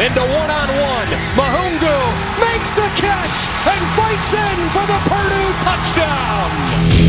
into one-on-one. Mahungu makes the catch and fights in for the Purdue touchdown.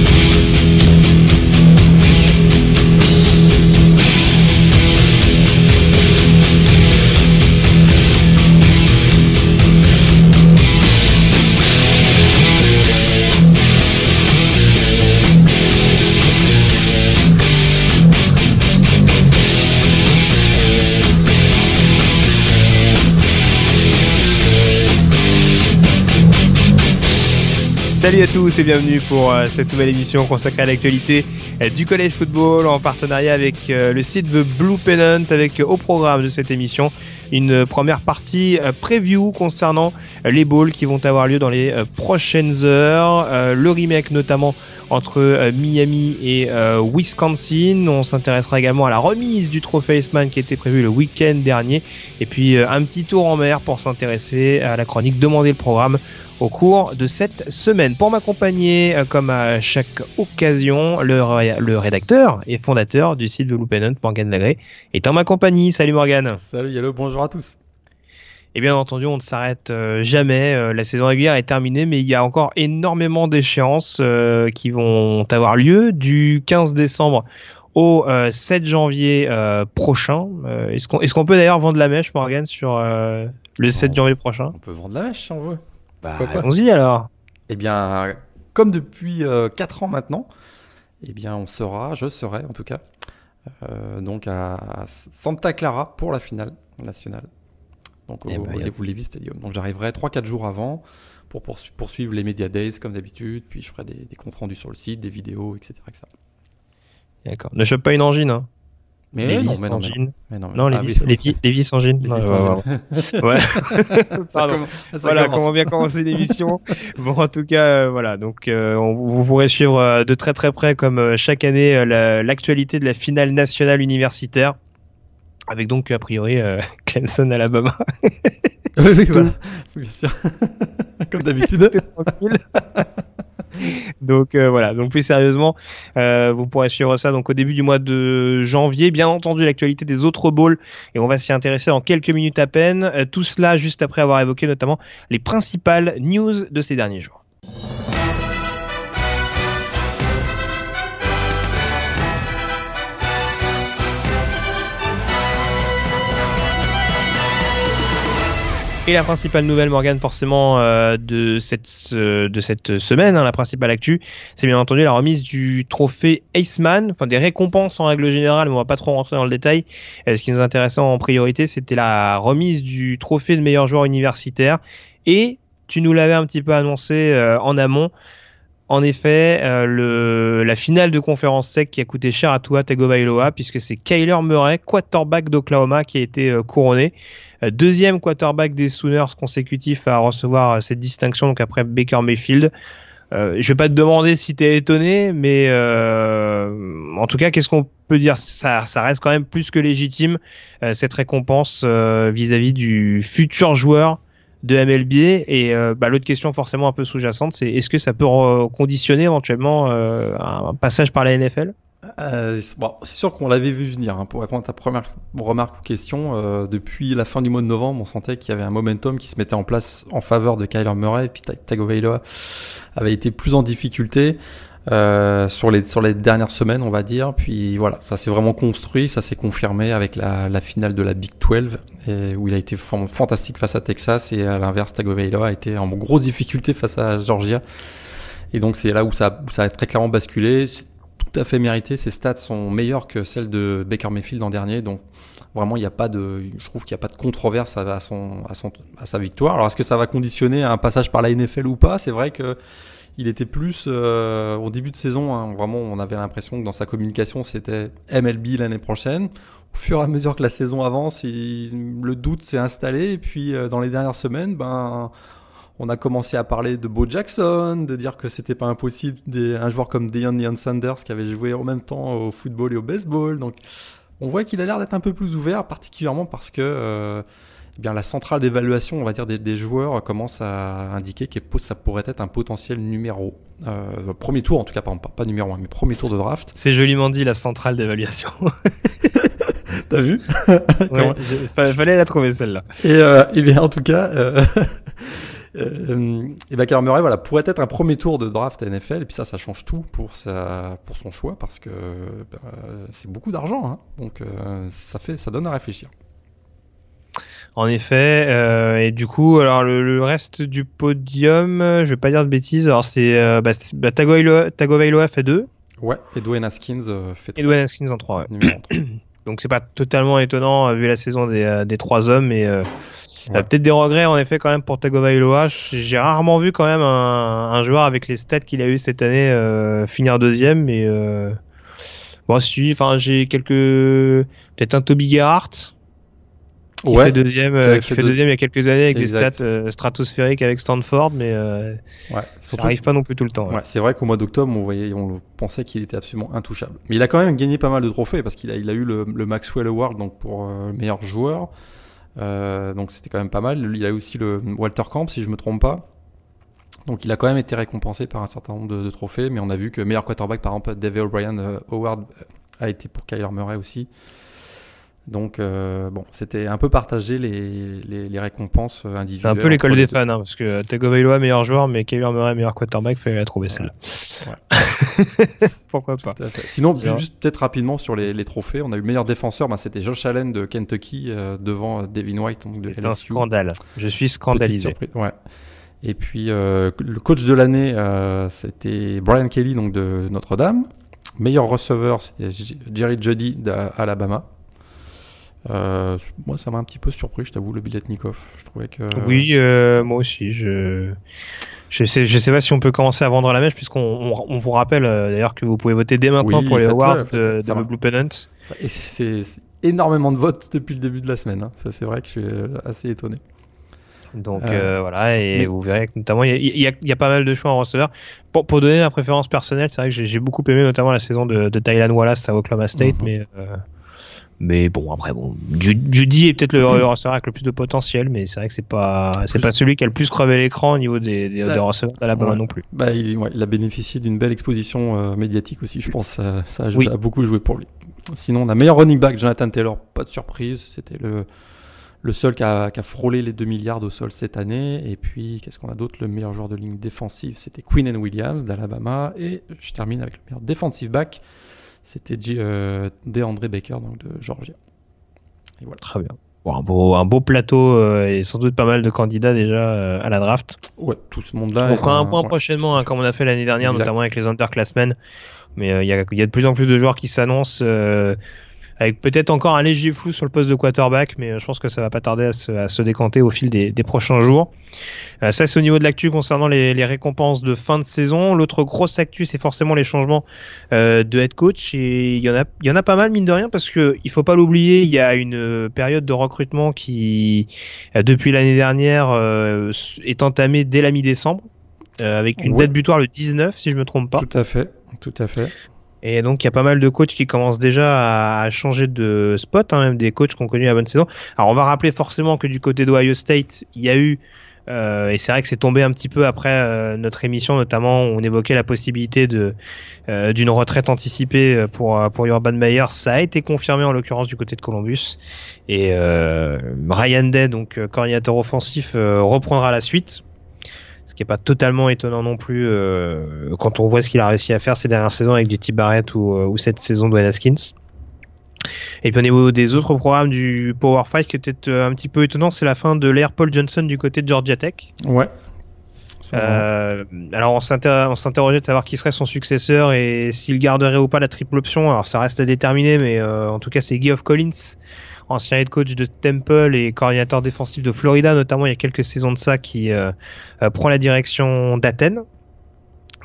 Salut à tous et bienvenue pour euh, cette nouvelle émission consacrée à l'actualité euh, du collège football en partenariat avec euh, le site The Blue Pennant avec au programme de cette émission une première partie preview concernant les balls qui vont avoir lieu dans les prochaines heures, le remake notamment entre Miami et Wisconsin. On s'intéressera également à la remise du trophée Iceman qui était prévu le week-end dernier et puis un petit tour en mer pour s'intéresser à la chronique Demander le programme au cours de cette semaine. Pour m'accompagner, euh, comme à chaque occasion, le, le, rédacteur et fondateur du site The Loopinant, Morgan Lagré, est en ma compagnie. Salut Morgan. Salut Yellow, bonjour à tous. Et bien entendu, on ne s'arrête euh, jamais. Euh, la saison régulière est terminée, mais il y a encore énormément d'échéances qui vont avoir lieu du 15 décembre au 7 janvier prochain. est-ce qu'on est qu'on peut d'ailleurs vendre la mèche, Morgan, sur le 7 janvier prochain? On peut vendre la mèche si on veut. Bah, allons-y alors. Eh bien, comme depuis 4 euh, ans maintenant, eh bien, on sera, je serai en tout cas, euh, donc à Santa Clara pour la finale nationale. Donc eh au, ben, Levi Stadium. Donc j'arriverai 3-4 jours avant pour poursuivre les Media Days comme d'habitude, puis je ferai des, comptes rendus sur le site, des vidéos, etc. etc. D'accord. Ne chope pas une angine. Hein. Mais les non, mais non, mais non, non, les, ah vis, les, vis, les ouais. Pardon. voilà comment bien commencer l'émission. bon, en tout cas, euh, voilà. Donc, euh, on, vous pourrez suivre euh, de très très près, comme chaque année, l'actualité de la finale nationale universitaire. Avec donc, a priori, Clemson, Alabama. oui, oui, voilà. Bien sûr. comme d'habitude. donc euh, voilà. Donc plus sérieusement, euh, vous pourrez suivre ça donc au début du mois de janvier. Bien entendu, l'actualité des autres bowls et on va s'y intéresser dans quelques minutes à peine. Euh, tout cela juste après avoir évoqué notamment les principales news de ces derniers jours. Et la principale nouvelle, Morgan, forcément, euh, de, cette, de cette semaine, hein, la principale actu, c'est bien entendu la remise du trophée Aceman, enfin des récompenses en règle générale, mais on va pas trop rentrer dans le détail. Euh, ce qui nous intéressait en priorité, c'était la remise du trophée de meilleur joueur universitaire. Et tu nous l'avais un petit peu annoncé euh, en amont. En effet, la finale de conférence sec qui a coûté cher à Tua Tagovailoa, puisque c'est Kyler Murray, quarterback d'Oklahoma, qui a été couronné. Euh, deuxième quarterback des Sooners consécutif à recevoir euh, cette distinction, donc après Baker Mayfield. Euh, je vais pas te demander si tu es étonné, mais euh, en tout cas, qu'est-ce qu'on peut dire? Ça, reste quand même plus que légitime cette récompense vis-à-vis du futur joueur de MLB. Et bah, l'autre question forcément un peu sous-jacente, c'est est-ce que ça peut conditionner éventuellement un passage par la NFL euh, bon, c'est sûr qu'on l'avait vu venir. Hein. Pour répondre à ta première remarque ou question, euh, depuis la fin du mois de novembre, on sentait qu'il y avait un momentum qui se mettait en place en faveur de Kyler Murray. Et puis Tagovailoa avait été plus en difficulté euh, sur les sur les dernières semaines, on va dire. Puis voilà, ça s'est vraiment construit, ça s'est confirmé avec la, la, finale de la Big 12 et où il a été fantastique face à Texas et à l'inverse, Tagovailoa a été en grosse difficulté face à Georgia. Et donc c'est là où ça, ça a très clairement basculé tout à fait mérité. Ses stats sont meilleures que celles de Baker Mayfield l'an dernier. Donc vraiment, il n'y a pas de, je trouve qu'il n'y a pas de controverse à, son, à, son, à sa victoire. Alors est-ce que ça va conditionner un passage par la NFL ou pas? C'est vrai que il était plus euh, au début de saison. Hein, vraiment, on avait l'impression que dans sa communication, c'était MLB l'année prochaine. Au fur et à mesure que la saison avance, le doute s'est installé. Et puis euh, dans les dernières semaines, ben on a commencé à parler de Bo Jackson, de dire que c'était pas impossible des, un joueur comme Deion Sanders qui avait joué en même temps au football et au baseball. Donc, on voit qu'il a l'air d'être un peu plus ouvert, particulièrement parce que euh, eh bien la centrale d'évaluation, on va dire des, joueurs, commence à indiquer que ça pourrait être un potentiel numéro euh, premier tour, en tout cas pas, pas numéro 1, mais premier tour de draft. C'est joliment dit la centrale d'évaluation. T'as vu? Ouais, Fallait la trouver celle-là. Et, euh, et, bien en tout cas, euh, euh, et ben Kyler Murray voilà pourrait être un premier tour de draft NFL et puis ça ça change tout pour sa pour son choix parce que ben, c'est beaucoup d'argent hein, donc euh, ça fait ça donne à réfléchir. En effet, euh, et du coup, alors le, le, reste du podium, je vais pas dire de bêtises. Alors c'est euh, bah, bah, Tagovailoa fait 2. Ouais, et Dwayne Haskins euh, fait 3. Et Dwayne Haskins en 3, ouais. Donc c'est pas totalement étonnant euh, vu la saison des, euh, des trois hommes, mais euh, ouais. peut-être des regrets en effet quand même pour Tagovailoa. J'ai rarement vu quand même un, un, joueur avec les stats qu'il a eu cette année euh, finir deuxième, mais euh... bon si, enfin j'ai quelques peut-être un Toby Gerhardt qui ouais, fait deuxième, euh, qui fait, deuxième il y a quelques années avec exact. des stats euh, stratosphériques avec Stanford, mais euh, ouais, ça arrive pas non plus tout le temps. Ouais. c'est vrai qu'au mois d'octobre, on voyait, on pensait qu'il était absolument intouchable. Mais il a quand même gagné pas mal de trophées parce qu'il a, il a eu le, le Maxwell Award donc pour euh, meilleur joueur. Donc c'était quand même pas mal. Il a aussi le Walter Camp, si je me trompe pas. Donc il a quand même été récompensé par un certain nombre de, trophées, mais on a vu que meilleur quarterback, par exemple, David O'Brien Award a été pour Kyler Murray aussi. Donc euh, bon, c'était un peu partagé les, les, les récompenses individuelles. C'est un peu l'école des fans, hein, parce que Tagovailoa meilleur joueur, mais Kyler Murray meilleur quarterback, fallait la trouver celle-là. Ouais. Pourquoi pas Sinon, juste peut-être rapidement sur les, les, trophées, on a eu le meilleur défenseur, bah, c'était Josh Allen de Kentucky euh, devant Devin White donc de C'est un scandale. Je suis scandalisé. Ouais. Et puis euh, le coach de l'année, euh, c'était Brian Kelly donc de Notre-Dame. Meilleur receveur, c'était Jerry Jeudy d'Alabama. Euh, moi, ça m'a un petit peu surpris, je t'avoue, le Biletnikov. Je trouvais que. Oui, euh, moi aussi. Je je sais, je sais pas si on peut commencer à vendre la mèche, puisqu'on on, on vous rappelle euh, d'ailleurs que vous pouvez voter dès maintenant oui, pour les awards ouais, de, de Blue Pennant. C'est énormément de votes depuis le début de la semaine. Hein. Ça, c'est vrai que je suis assez étonné. Donc euh, voilà, et mais... vous verrez que notamment il y, y, a, y a, pas mal de choix en receveur. Pour, pour donner ma préférence personnelle, c'est vrai que j'ai beaucoup aimé notamment la saison de, de Thailand Wallace à Oklahoma State, mm -hmm. mais euh, mais bon, après, bon, Judy est peut-être le, le receveur avec le plus de potentiel, mais c'est vrai que c'est pas, c'est pas celui qui a le plus crevé l'écran au niveau des, des, des receveurs d'Alabama ouais. non plus. Bah, il, ouais, il a bénéficié d'une belle exposition euh, médiatique aussi, je pense. Ça, ça a, oui. a, beaucoup joué pour lui. Sinon, on a meilleur running back, Jonathan Taylor, pas de surprise. C'était le, le seul qui a, qui a, frôlé les 2 milliards au sol cette année. Et puis, qu'est-ce qu'on a d'autre? Le meilleur joueur de ligne défensive, c'était Quinn Williams d'Alabama. Et je termine avec le meilleur defensive back c'était euh, DeAndre Baker donc de Georgia. Et voilà. Très bien. Bon, un, beau, un beau plateau euh, et sans doute pas mal de candidats déjà euh, à la draft. Ouais, tout ce monde-là. On fera un point ouais. prochainement, hein, comme on a fait l'année dernière, exact. notamment avec les underclassmen. Mais il y, a, y, a, de plus en plus de joueurs qui s'annoncent avec peut-être encore un léger flou sur le poste de quarterback, mais je pense que ça va pas tarder à se, à se décanter au fil des, des prochains jours. Euh, ça, c'est au niveau de l'actu concernant les, les, récompenses de fin de saison. L'autre grosse actu, c'est forcément les changements euh, de head coach, et il y en a, il y en a pas mal mine de rien, parce que il faut pas l'oublier, il y a une période de recrutement qui, euh, depuis l'année dernière, euh, est entamée dès la mi-décembre. avec une ouais. date butoir le 19 si je me trompe pas. Tout à fait, tout à fait. Et donc il y a pas mal de coachs qui commencent déjà à changer de spot, hein, même des coachs qui ont connu la bonne saison. Alors on va rappeler forcément que du côté d'Ohio State, il y a eu euh, et c'est vrai que c'est tombé un petit peu après euh, notre émission, notamment où on évoquait la possibilité euh, d'une retraite anticipée pour pour Urban Meyer. Ça a été confirmé en l'occurrence du côté de Columbus. Et Ryan Day, donc coordinateur offensif, reprendra la suite ce qui est pas totalement étonnant non plus euh, quand on voit ce qu'il a réussi à faire ces dernières saisons avec JT Barrett ou, ou cette saison de Haskins. Et puis au niveau des autres programmes du Power 5, qui est peut-être un petit peu étonnant, c'est la fin de l'ère Paul Johnson du côté de Georgia Tech. Ouais. Euh, alors on s'interrogeait de savoir qui serait son successeur et s'il garderait ou pas la triple option. Alors ça reste à déterminer, mais euh, en tout cas c'est Geoff Collins ancien head coach de Temple et coordinateur défensif de Florida, notamment il y a quelques saisons de ça, qui euh, euh, prend la direction d'Athènes.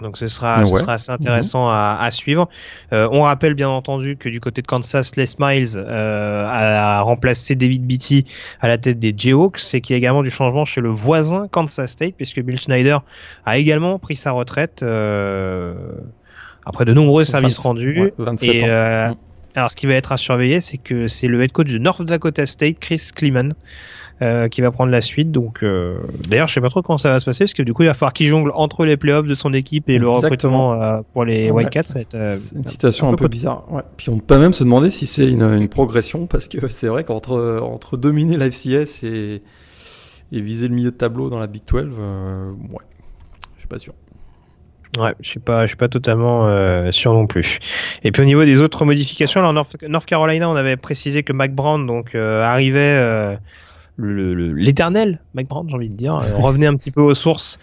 Donc ce sera, ouais. ce sera assez intéressant mmh. à, à, suivre. Euh, on rappelle bien entendu que du côté de Kansas, Les Miles euh, a remplacé David Beatty à la tête des Jayhawks et qu'il y a également du changement chez le voisin Kansas State puisque Bill Schneider a également pris sa retraite euh, après de nombreux services 20, rendus. Ouais, 27 et, ans. Mmh. Alors, ce qui va être à surveiller, c'est que c'est le head coach de North Dakota State, Chris Kleeman, euh, qui va prendre la suite. Donc, euh, d'ailleurs, je sais pas trop comment ça va se passer parce que du coup, il va falloir qu'il jongle entre les playoffs de son équipe et le recrutement euh, pour les Ouais. Wildcats. Euh, C'est une situation un peu peu bizarre. Ouais. Puis on peut même se demander si c'est une, une progression parce que c'est vrai qu'entre entre dominer la FCS et, et viser le milieu de tableau dans la Big 12, euh, ouais, je suis pas sûr. Ouais, je suis pas, je suis pas totalement euh, sûr non plus. Et puis au niveau des autres modifications, alors North, North Carolina, on avait précisé que Mac Brown donc euh, arrivait euh, l'éternel Mac Brown, j'ai envie de dire, euh, revenait un petit peu aux sources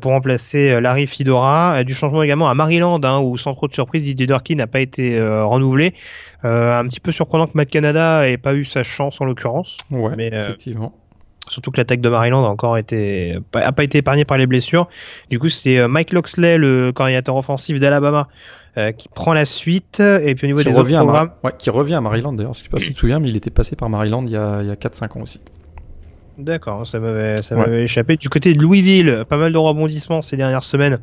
pour remplacer Larry Fidora. Du changement également à Maryland, hein, où sans trop de surprise, Didier Durkin n'a pas été renouvelé. Un petit peu surprenant que Matt Canada ait pas eu sa chance en l'occurrence. Ouais, Mais, effectivement. Surtout que l'attaque de Maryland a encore été a pas été épargnée par les blessures. Du coup, c'est euh, Mike Loxley, le coordinateur offensif d'Alabama, euh, qui prend la suite. Et puis au niveau Qui des revient, autres à Mar- programmes, ouais, qui revient à Maryland d'ailleurs. Je sais pas si tu te souviens, mais il était passé par Maryland il y a, il y a 4-5 ans aussi. D'accord, ça m'avait ça Ouais. m'avait échappé. Du côté de Louisville, pas mal de rebondissements ces dernières semaines,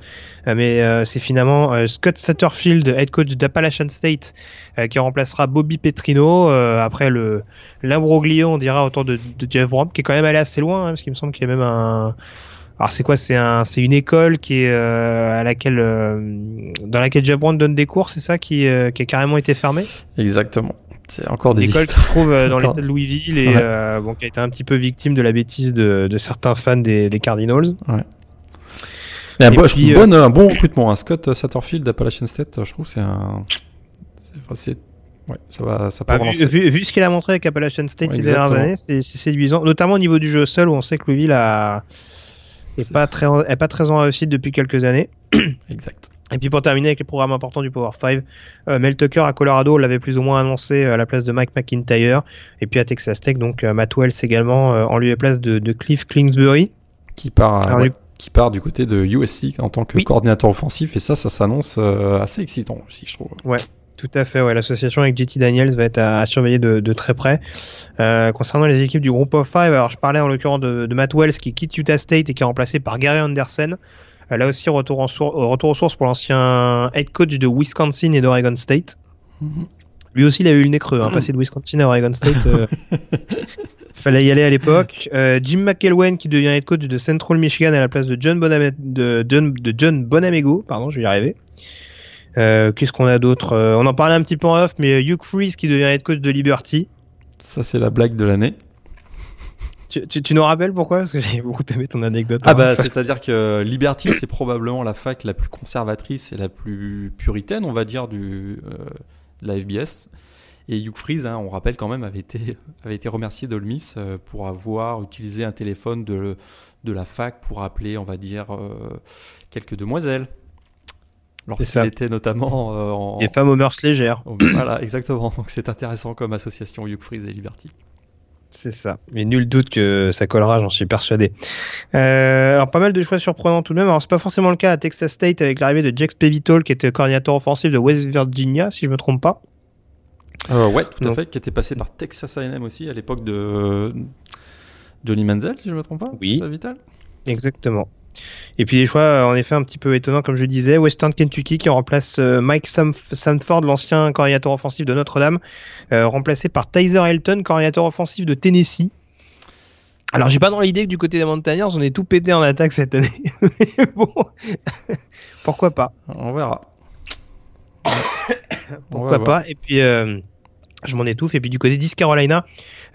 Euh, mais euh, c'est finalement euh, Scott Satterfield, head coach d'Appalachian State, euh, qui remplacera Bobby Petrino euh, après le l'imbroglio, on dira autour de, de Jeff Brom, qui est quand même allé assez loin, hein, parce qu'il me semble qu'il y a même un alors c'est quoi C'est un, c'est une école qui est euh, à laquelle, euh, dans laquelle Jeff Brown donne des cours, c'est ça qui, euh, qui a carrément été fermée. Exactement. C'est encore des école qui histoires. se trouve euh, dans l'État de Louisville et Ouais. euh, bon, qui a été un petit peu victime de la bêtise de, de certains fans des, des Cardinals. Mais un, bon, puis, un bon recrutement. Un Scott Satterfield d'Appalachian State, je trouve, c'est un. c'est- enfin, c'est- Ouais, ça va, ça peut Bah, vu, relancer. vu- vu ce qu'il a montré avec Appalachian State Ouais, ces dernières années, c'est c'est séduisant, notamment au niveau du jeu seul où on sait que Louisville a est pas très est pas très en réussite depuis quelques années. Exact. Et puis pour terminer avec les programmes importants du Power 5, euh, Mel Tucker à Colorado l'avait plus ou moins annoncé euh, à la place de Mike McIntyre. Et puis à Texas Tech, donc euh, Matt Wells également euh, en lieu et place de, de Cliff Kingsbury. Qui part, Alors, ouais, qui part du côté de USC en tant que Oui. coordinateur offensif. Et ça, ça s'annonce assez excitant aussi, je trouve. Tout à fait, ouais. L'association avec JT Daniels va être à, à surveiller de, de très près. Euh, concernant les équipes du groupe of five, alors je parlais en l'occurrence de, de Matt Wells qui quitte Utah State et qui est remplacé par Gary Anderson. Là aussi, retour, en sour- euh, retour aux sources pour l'ancien head coach de Wisconsin et d'Oregon State. Mhm. Lui aussi, il a eu le nez creux, hein, passer de Wisconsin à Oregon State. euh, Fallait y aller à l'époque. Euh, Jim McElwain qui devient head coach de Central Michigan à la place de John, Boname- de John, de John Bonamego. Pardon, je vais y arriver. Euh, Qu'est-ce qu'on a d'autre? Euh, On en parlait un petit peu en off, mais Hugh Freeze qui devient head coach de Liberty. Ça, c'est la blague de l'année. Tu, tu, tu nous rappelles pourquoi? Parce que j'ai beaucoup aimé ton anecdote. Ah hein. bah, c'est-à-dire que Liberty, c'est probablement la fac la plus conservatrice et la plus puritaine, on va dire, du, euh, de la FBS. Et Hugh Freeze, hein, on rappelle quand même, avait été, avait été remercié d'Ole Miss euh, pour avoir utilisé un téléphone de, de la fac pour appeler, on va dire, euh, quelques demoiselles. Lorsqu'il était notamment euh, en... Des femmes aux mœurs légères. Voilà, exactement. Donc c'est intéressant comme association Hugh Freeze et Liberty. C'est ça. Mais nul doute que ça collera, j'en suis persuadé. Euh, alors pas mal de choix surprenants tout de même. Alors c'est pas forcément le cas à Texas State avec l'arrivée de Jax Pevitol qui était coordinateur offensif de West Virginia, si je me trompe pas. Euh, ouais, tout à fait, qui était passé par Texas A&M aussi à l'époque de Johnny Manziel, si je me trompe pas. Oui. Vital. Exactement. Et puis des choix euh, en effet un petit peu étonnants comme je disais, Western Kentucky qui remplace euh, Mike Sanford, l'ancien coordinateur offensif de Notre-Dame, euh, remplacé par Tyser Elton, coordinateur offensif de Tennessee. Alors j'ai pas dans l'idée que du côté des Montagnards on est tout pété en attaque cette année. Mais bon, pourquoi pas? On verra. On Pourquoi voir. pas? Et puis euh, je m'en étouffe. Et puis du côté d'East Carolina,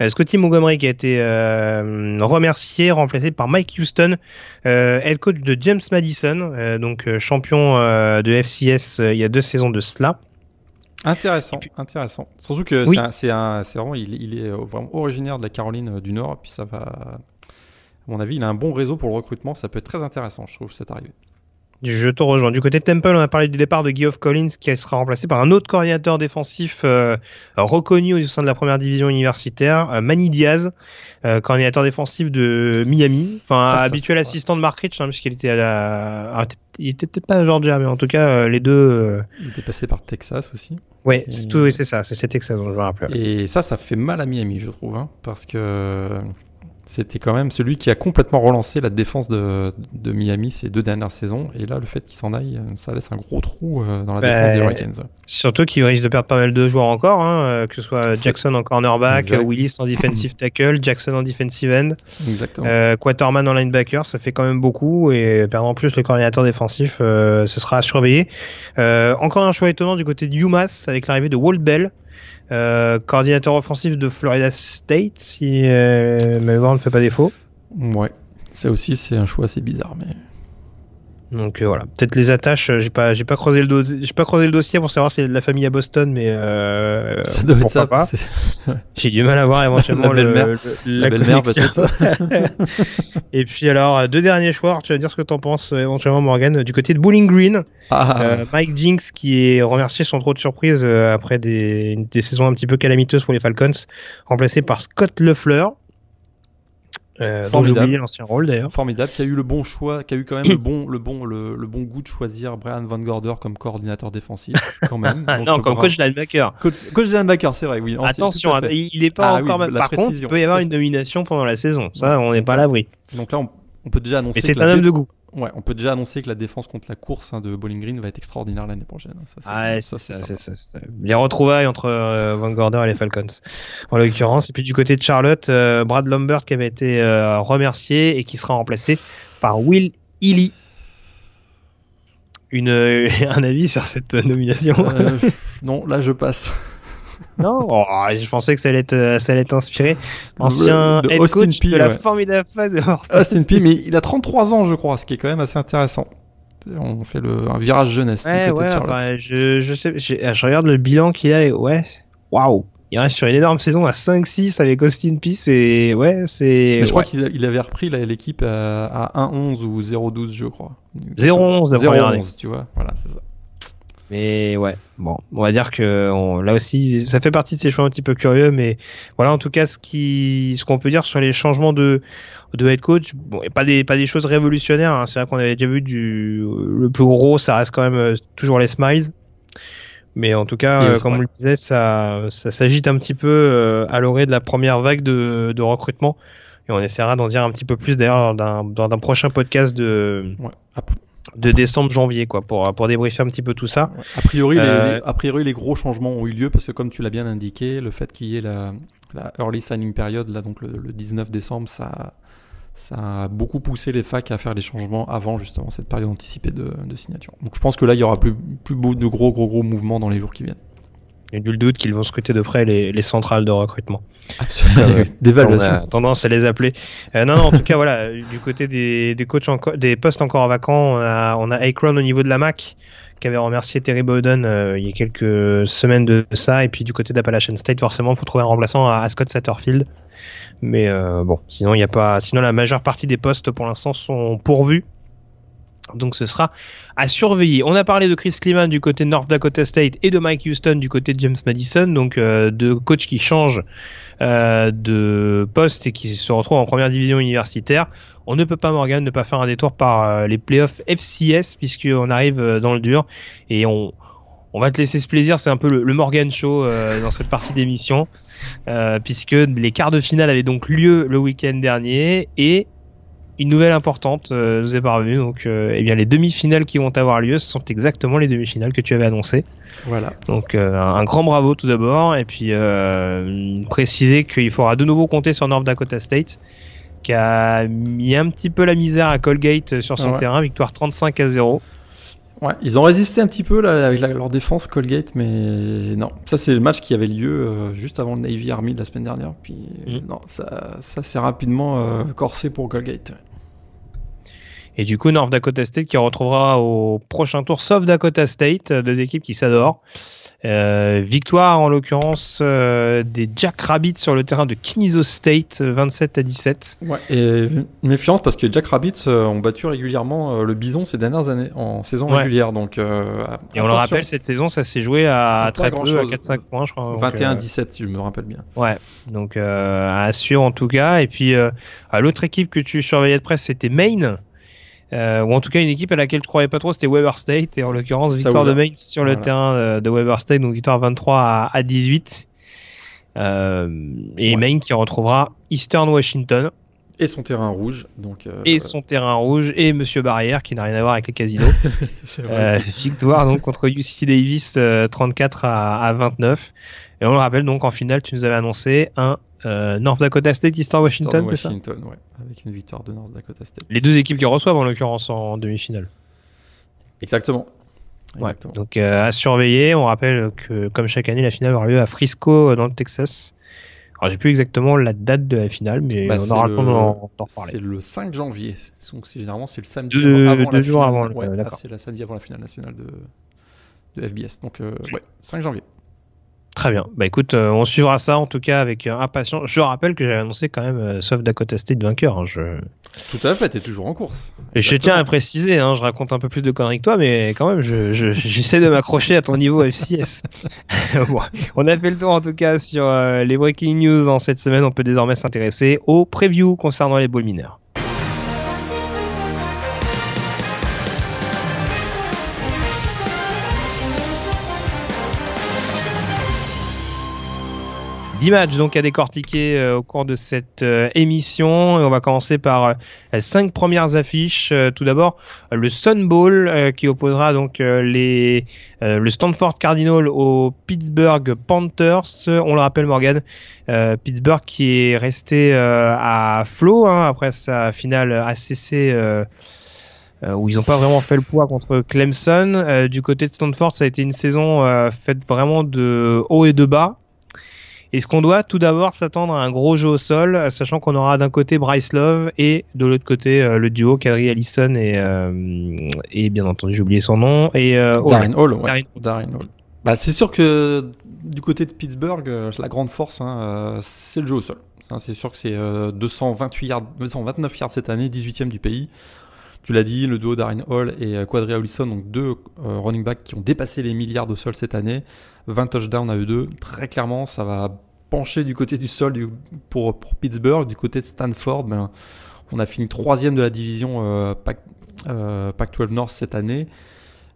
Scotty Montgomery qui a été euh, remercié, remplacé par Mike Houston, euh, head coach de James Madison, euh, donc euh, champion euh, de FCS euh, il y a deux saisons de cela. Intéressant, intéressant. Surtout que Oui. c'est vraiment, il, il est euh, vraiment originaire de la Caroline euh, du Nord, puis ça va. À mon avis, il a un bon réseau pour le recrutement. Ça peut être très intéressant, je trouve, cette arrivée. Je te rejoins. Du côté de Temple, on a parlé du départ de Geoff Collins qui sera remplacé par un autre coordinateur défensif euh, reconnu au sein de la première division universitaire, euh, Manny Diaz, euh, coordinateur défensif de Miami, enfin ça habituel assistant de Mark Rich, hein, puisqu'il était à la, ah, il était peut-être pas à Georgia, mais en tout cas les deux. Il était passé par Texas aussi. Ouais, c'est tout, c'est ça, c'est Texas dont je me rappelle. Et ça, ça fait mal à Miami, je trouve, hein, parce que C'était quand même celui qui a complètement relancé la défense de, de Miami ces deux dernières saisons. Et là, le fait qu'il s'en aille, ça laisse un gros trou euh, dans la Bah, défense des Hurricanes. Surtout qu'il risque de perdre pas mal de joueurs encore, hein, euh, que ce soit Jackson en cornerback, Exact. Willis en defensive tackle, Jackson en defensive end, Exactement. euh, Quaterman en linebacker, ça fait quand même beaucoup et perdre en plus le coordinateur défensif, euh, ce sera à surveiller. Euh, encore un choix étonnant du côté de UMass avec l'arrivée de Walt Bell, euh, coordinateur offensif de Florida State, si euh, ne fait pas défaut. Ouais. Ça aussi, c'est un choix assez bizarre. Mais... Donc euh, voilà, peut-être les attaches, euh, j'ai pas, j'ai pas creusé le j'ai pas creusé le dossier pour savoir si c'est de la famille à Boston, mais euh, ça doit être ça. pas. J'ai du mal à voir éventuellement La le- belle-mère. le- La, la belle-mère, peut-être. Et puis alors, euh, deux derniers choix, tu vas dire ce que t'en penses euh, éventuellement Morgan, du côté de Bowling Green, Ah, euh, Mike Jinks qui est remercié sans trop de surprise après des, des saisons un petit peu calamiteuses pour les Falcons, remplacé par Scott Leffler, euh, Formidable. l'ancien rôle d'ailleurs. formidable, qui a eu le bon choix, qui a eu quand même le bon, le bon, le, le bon goût de choisir Brian Van Gorder comme coordinateur défensif, quand même. Donc, non, comme coach linebacker. Coach, coach linebacker, c'est vrai, oui. Attention, hein, il il est pas Ah oui, encore. la par contre, il peut y avoir une nomination pendant la saison. Ça, on n'est pas à l'abri. Donc là, on, on peut déjà annoncer. Et c'est un homme de goût. Ouais, on peut déjà annoncer que la défense contre la course hein, de Bowling Green va être extraordinaire l'année prochaine. Ça, c'est- Ah, ouais, ça, c'est ça. Les retrouvailles entre euh, Van Gorder et les Falcons, en l'occurrence. Et puis du côté de Charlotte, euh, Brad Lambert qui avait été euh, remercié et qui sera remplacé par Will Ely. Une, un avis sur cette nomination? Non, là je passe. Non Oh, Je pensais que ça allait être, euh, ça allait être inspiré. Ancien De head Austin coach Peay, de la ouais. formidable phase de. Austin Peay, mais il a 33 ans, je crois, ce qui est quand même assez intéressant. On fait le, un virage jeunesse Ouais, ouais, enfin, je, je sais, j'ai- je regarde le bilan qu'il a et ouais, waouh, il reste sur une énorme saison à 5-6 avec Austin Peace et ouais, c'est. Je crois ouais. qu'il a- il avait repris l'équipe à, à 1-11 ou 0-12, je crois. 0-11 la première année. 0-11, tu vois. Voilà, c'est ça. Mais ouais, bon, on va dire que on- là aussi, ça fait partie de ces choix un petit peu curieux, mais voilà, en tout cas, ce qui, ce qu'on peut dire sur les changements de de head coach, bon, et pas des pas des choses révolutionnaires. hein. C'est vrai qu'on avait déjà vu du le plus gros, ça reste quand même euh, toujours les Smiles. Mais en tout cas, euh, comme on le disait, ça, ça s'agite un petit peu euh, à l'orée de la première vague de, de recrutement. Et on essaiera d'en dire un petit peu plus d'ailleurs dans, dans un prochain podcast de, Ouais. De décembre-janvier, quoi, pour, pour débriefer un petit peu tout ça. A priori, les- Euh, les, a priori, les gros changements ont eu lieu parce que, comme tu l'as bien indiqué, le fait qu'il y ait la, la early signing period, là, donc le, le 19 décembre, ça, ça a beaucoup poussé les facs à faire les changements avant justement cette période anticipée de, de signature. Donc je pense que là, il y aura plus, plus beau- de gros, gros, gros mouvements dans les jours qui viennent. Il y a nul doute qu'ils vont scruter de près les, les centrales de recrutement. Absolument. On D'évaluation. a tendance à les appeler. Euh, non, non, en tout cas, voilà, du côté des, des coachs encore, des postes encore vacants, on a, on a Akron au niveau de la MAC qui avait remercié Terry Bowden euh, il y a quelques semaines de ça, et puis du côté d'Appalachian State, forcément, il faut trouver un remplaçant à, à Scott Satterfield. Mais euh, bon, sinon il y a pas, sinon la majeure partie des postes pour l'instant sont pourvus. Donc ce sera à surveiller. On a parlé de Chris Kleeman du côté de North Dakota State et de Mike Houston du côté de James Madison, donc euh, deux coachs qui changent euh, de poste et qui se retrouvent en première division universitaire. On ne peut pas, Morgan, ne pas faire un détour par euh, les playoffs FCS puisqu'on arrive dans le dur et on, va te laisser ce plaisir. C'est un peu le, le Morgan Show dans cette partie d'émission puisque les quarts de finale avaient donc lieu le week-end dernier et une nouvelle importante euh, nous est parvenue. Donc, euh, eh bien, les demi-finales qui vont avoir lieu, ce sont exactement les demi-finales que tu avais annoncées. Voilà. Donc euh, un grand bravo tout d'abord et puis euh, préciser qu'il faudra de nouveau compter sur North Dakota State qui a mis un petit peu la misère à Colgate sur son Ouais. terrain, victoire 35 à 0. Ouais, ils ont résisté un petit peu là, avec la- leur défense Colgate, mais non. Ça, c'est le match qui avait lieu euh, juste avant le Navy Army de la semaine dernière. Puis Mhm. non, ça, ça s'est rapidement euh, corsé pour Colgate. Et du coup North Dakota State qui retrouvera au prochain tour South Dakota State, euh, deux équipes qui s'adorent. Euh, victoire en l'occurrence euh, des Jack Rabbits sur le terrain de Kinizo State, euh, 27 à 17. Ouais, et méfiance parce que Jack Rabbits euh, ont battu régulièrement le Bison ces dernières années en saison Ouais. régulière. Donc, Et on le rappelle, cette saison, ça s'est joué à très peu, à grand-chose. 4-5 points, je crois. Donc, euh, 21-17 si je me rappelle bien. Ouais, donc à suivre en tout cas. Et puis à l'autre équipe que tu surveillais de près, c'était Maine. Euh, ou en tout cas une équipe à laquelle tu croyais pas trop, c'était Weber State. Et en l'occurrence, victoire de. Maine sur le Voilà. terrain de Weber State, donc victoire 23 à, à 18. Euh, et Ouais. Maine qui retrouvera Eastern Washington. Et son terrain rouge. Donc, euh, et son terrain rouge et Monsieur Barrière qui n'a rien à voir avec les casinos. victoire donc contre UC Davis 34 à, à, 29. Et on le rappelle donc en finale, tu nous avais annoncé un euh, North Dakota State, Eastern Washington, c'est ça Washington, ouais, avec une victoire de North Dakota State. Les deux équipes qui reçoivent en l'occurrence en demi-finale. Exactement. Ouais. Donc euh, à surveiller. On rappelle que comme chaque année, la finale aura lieu à Frisco dans le Texas. Alors j'ai plus exactement la date de la finale, mais bah, on aura le temps d'en reparler. C'est le 5 janvier. Donc généralement c'est le samedi deux, avant deux la jours finale. avant. le- Ouais, d'accord. c'est la samedi avant la finale nationale de, de FBS. Donc euh, ouais, 5 janvier. Très bien. Bah écoute, euh, on suivra ça en tout cas avec euh, impatience. Je rappelle que j'avais annoncé quand même euh, South Dakota State vainqueur. hein, je... Tout à fait, t'es toujours en course. Et je tiens à préciser, hein, je raconte un peu plus de conneries que toi, mais quand même, je- je- j'essaie de m'accrocher à ton niveau FCS. Bon, on a fait le tour en tout cas sur euh, les breaking news en cette semaine. On peut désormais s'intéresser aux previews concernant les bowls mineurs. Dix matchs donc à décortiquer euh, au cours de cette euh, émission et on va commencer par euh, cinq premières affiches. Tout d'abord le Sun Bowl qui opposera donc les le Stanford Cardinal au Pittsburgh Panthers. On le rappelle Morgan, euh, Pittsburgh qui est resté euh, à flot hein, après sa finale ACC. euh, où ils n'ont pas vraiment fait le poids contre Clemson. Du côté de Stanford, ça a été une saison faite vraiment de haut et de bas. Est-ce qu'on doit tout d'abord s'attendre à un gros jeu au sol, sachant qu'on aura d'un côté Bryce Love et de l'autre côté euh, le duo Kadri Allison et, euh, et bien entendu j'ai oublié son nom et euh. Darren Hall, ouais. Darren Darren Hall. Bah, c'est sûr que du côté de Pittsburgh, la grande force, hein, c'est le jeu au sol. C'est sûr que c'est euh, 228 yards, 229 yards cette année, 18e du pays. Tu l'as dit, le duo Darren Hall et euh, Quadri Allison, donc deux euh, running backs qui ont dépassé les milliards au sol cette année. 20 touchdowns à eux deux. Très clairement, ça va pencher du côté du sol pour, Pittsburgh. Du côté de Stanford, ben, on a fini troisième de la division euh, Pac, euh, Pac-12 North cette année.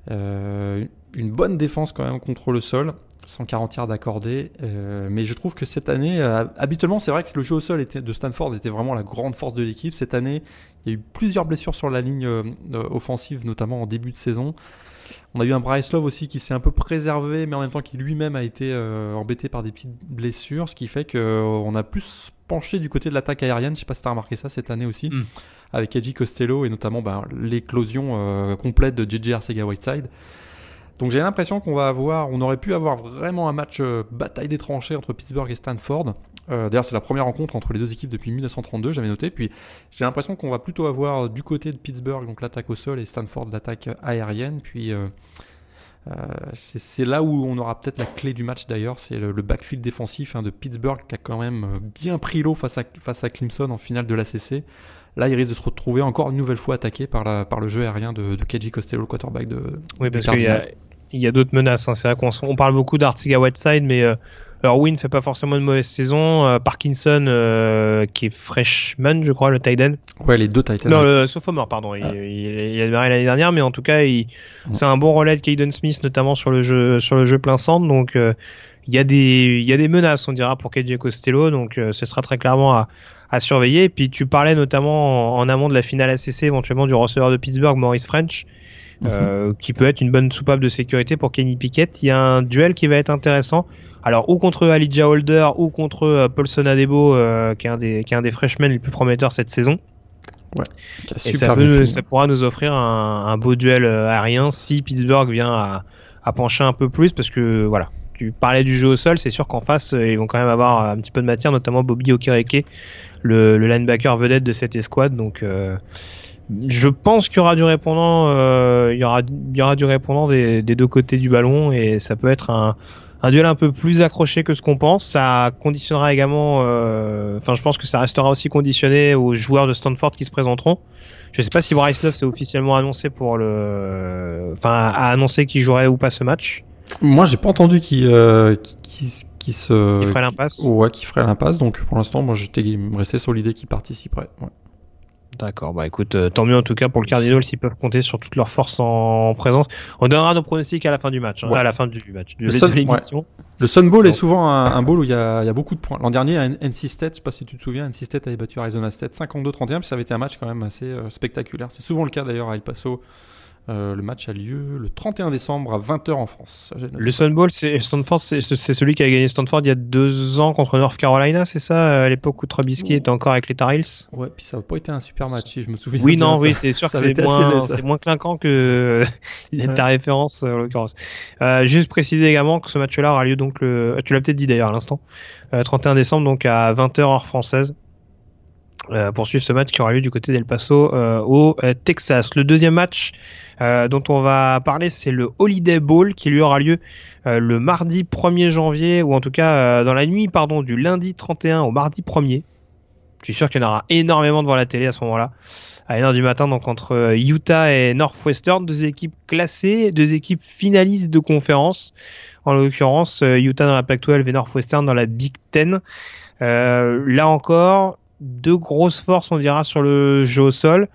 Une bonne défense quand même contre le sol, 140 yards accordés. Euh, mais je trouve que cette année, euh, habituellement, c'est vrai que le jeu au sol était, de Stanford était vraiment la grande force de l'équipe. Cette année, il y a eu plusieurs blessures sur la ligne euh, offensive, notamment en début de saison. On a eu un Bryce Love aussi qui s'est un peu préservé, mais en même temps qui lui-même a été embêté par des petites blessures, ce qui fait qu'on a plus penché du côté de l'attaque aérienne. Je sais pas si tu as remarqué ça cette année aussi, Mm. avec Edgy Costello et notamment ben, l'éclosion complète de JJ Arcega-Whiteside. Donc j'ai l'impression qu'on va avoir, on aurait pu avoir vraiment un match euh, bataille des tranchées entre Pittsburgh et Stanford. Euh, D'ailleurs, c'est la première rencontre entre les deux équipes depuis 1932, j'avais noté. Puis j'ai l'impression qu'on va plutôt avoir du côté de Pittsburgh donc l'attaque au sol et Stanford l'attaque aérienne. Puis euh, c'est là où on aura peut-être la clé du match d'ailleurs, c'est le, le backfield défensif hein, de Pittsburgh qui a quand même bien pris l'eau face à, face à Clemson en finale de l'ACC. Là, il risque de se retrouver encore une nouvelle fois attaqué par, la, par le jeu aérien de, de KJ Costello, le quarterback de, Oui, du parce qu'il y a, Cardinal. Il y a d'autres menaces. hein. C'est vrai qu'on on parle beaucoup d'Artiga Whiteside, mais euh, Wynn fait pas forcément une mauvaise saison. Euh, Parkinson, euh, qui est freshman, je crois, le tight end. Ouais, les deux Titans. Non, le sophomore, pardon. Il, Ah. il- il a démarré l'année dernière, mais en tout cas, il, Mm. c'est un bon relais de Caden Smith, notamment sur le jeu, sur le jeu plein centre. Donc, euh, il y a des, il y a des menaces, on dira, pour KJ Costello. Donc, euh, ce sera très clairement à, à surveiller. Et puis, tu parlais notamment en, en amont de la finale ACC, éventuellement du receveur de Pittsburgh, Maurice French. Euh, qui peut être une bonne soupape de sécurité pour Kenny Pickett. Il y a un duel qui va être intéressant. Alors, ou contre Alijah Holder, ou contre euh, Paulson Adebo, euh, qui, est un des, qui est un des freshmen les plus prometteurs cette saison. a Et ça, peut- ça pourra nous offrir un, un beau duel euh, aérien si Pittsburgh vient à, à pencher un peu plus, parce que voilà, tu parlais du jeu au sol, c'est sûr qu'en face, ils vont quand même avoir un petit peu de matière, notamment Bobby Okereke, le, le linebacker vedette de cette escouade. Donc, euh, je pense qu'il y aura du répondant, euh, il y aura, il y aura du répondant des, des deux côtés du ballon, et ça peut être un, un duel un peu plus accroché que ce qu'on pense. Ça conditionnera également, euh, enfin, je pense que ça restera aussi conditionné aux joueurs de Stanford qui se présenteront. Je sais pas si Bryce Love s'est officiellement annoncé pour le, enfin, a annoncé qu'il jouerait ou pas ce match. Moi, j'ai pas entendu qui, euh, qui, qui, qui se. Ferait l'impasse. Ouais, qui ferait l'impasse. Donc pour l'instant, moi, j'étais resté sur l'idée qu'il participerait. Ouais. D'accord, bah écoute, euh, tant mieux en tout cas pour le Cardinals s'ils peuvent compter sur toute leur force en, présence. On donnera nos pronostics à la fin du match, hein, à la fin du match. Le Sun Bowl est souvent un, un bowl où il y, a, il y, a, beaucoup de points. L'an dernier, NC State, je sais pas si tu te souviens, NC State avait battu Arizona State 52-31, puis ça avait été un match quand même assez euh, spectaculaire. C'est souvent le cas d'ailleurs à El Paso euh, le match a lieu le 31 décembre à 20h en France. Le Sun Bowl, c'est Stanford, c'est celui qui a gagné Stanford il y a deux ans contre North Carolina, c'est ça, à l'époque où Trubisky était encore avec les Tar Heels? Ouais, puis ça n'a pas été un super match, si je me souviens. Oui, non, oui, c'est sûr que c'est moins, moins clinquant que ta référence en l'occurrence. Euh, juste préciser également que ce match-là aura lieu donc le, tu l'as peut-être dit d'ailleurs à l'instant, 31 euh, décembre donc à 20h heure française. Euh, pour suivre ce match qui aura lieu du côté d'El Paso euh, au euh, Texas. Le deuxième match dont on va parler, c'est le Holiday Bowl qui lui aura lieu le mardi 1er janvier, ou en tout cas dans la nuit pardon, du lundi 31 au mardi 1er. Je suis sûr qu'il y en aura énormément devant la télé à ce moment-là. À 1h du matin, donc entre Utah et Northwestern, deux équipes classées, deux équipes finalistes de conférence. En l'occurrence, Utah dans la Pac-12 et Northwestern dans la Big Ten. là encore, deux grosses forces, on dira, sur le jeu au sol.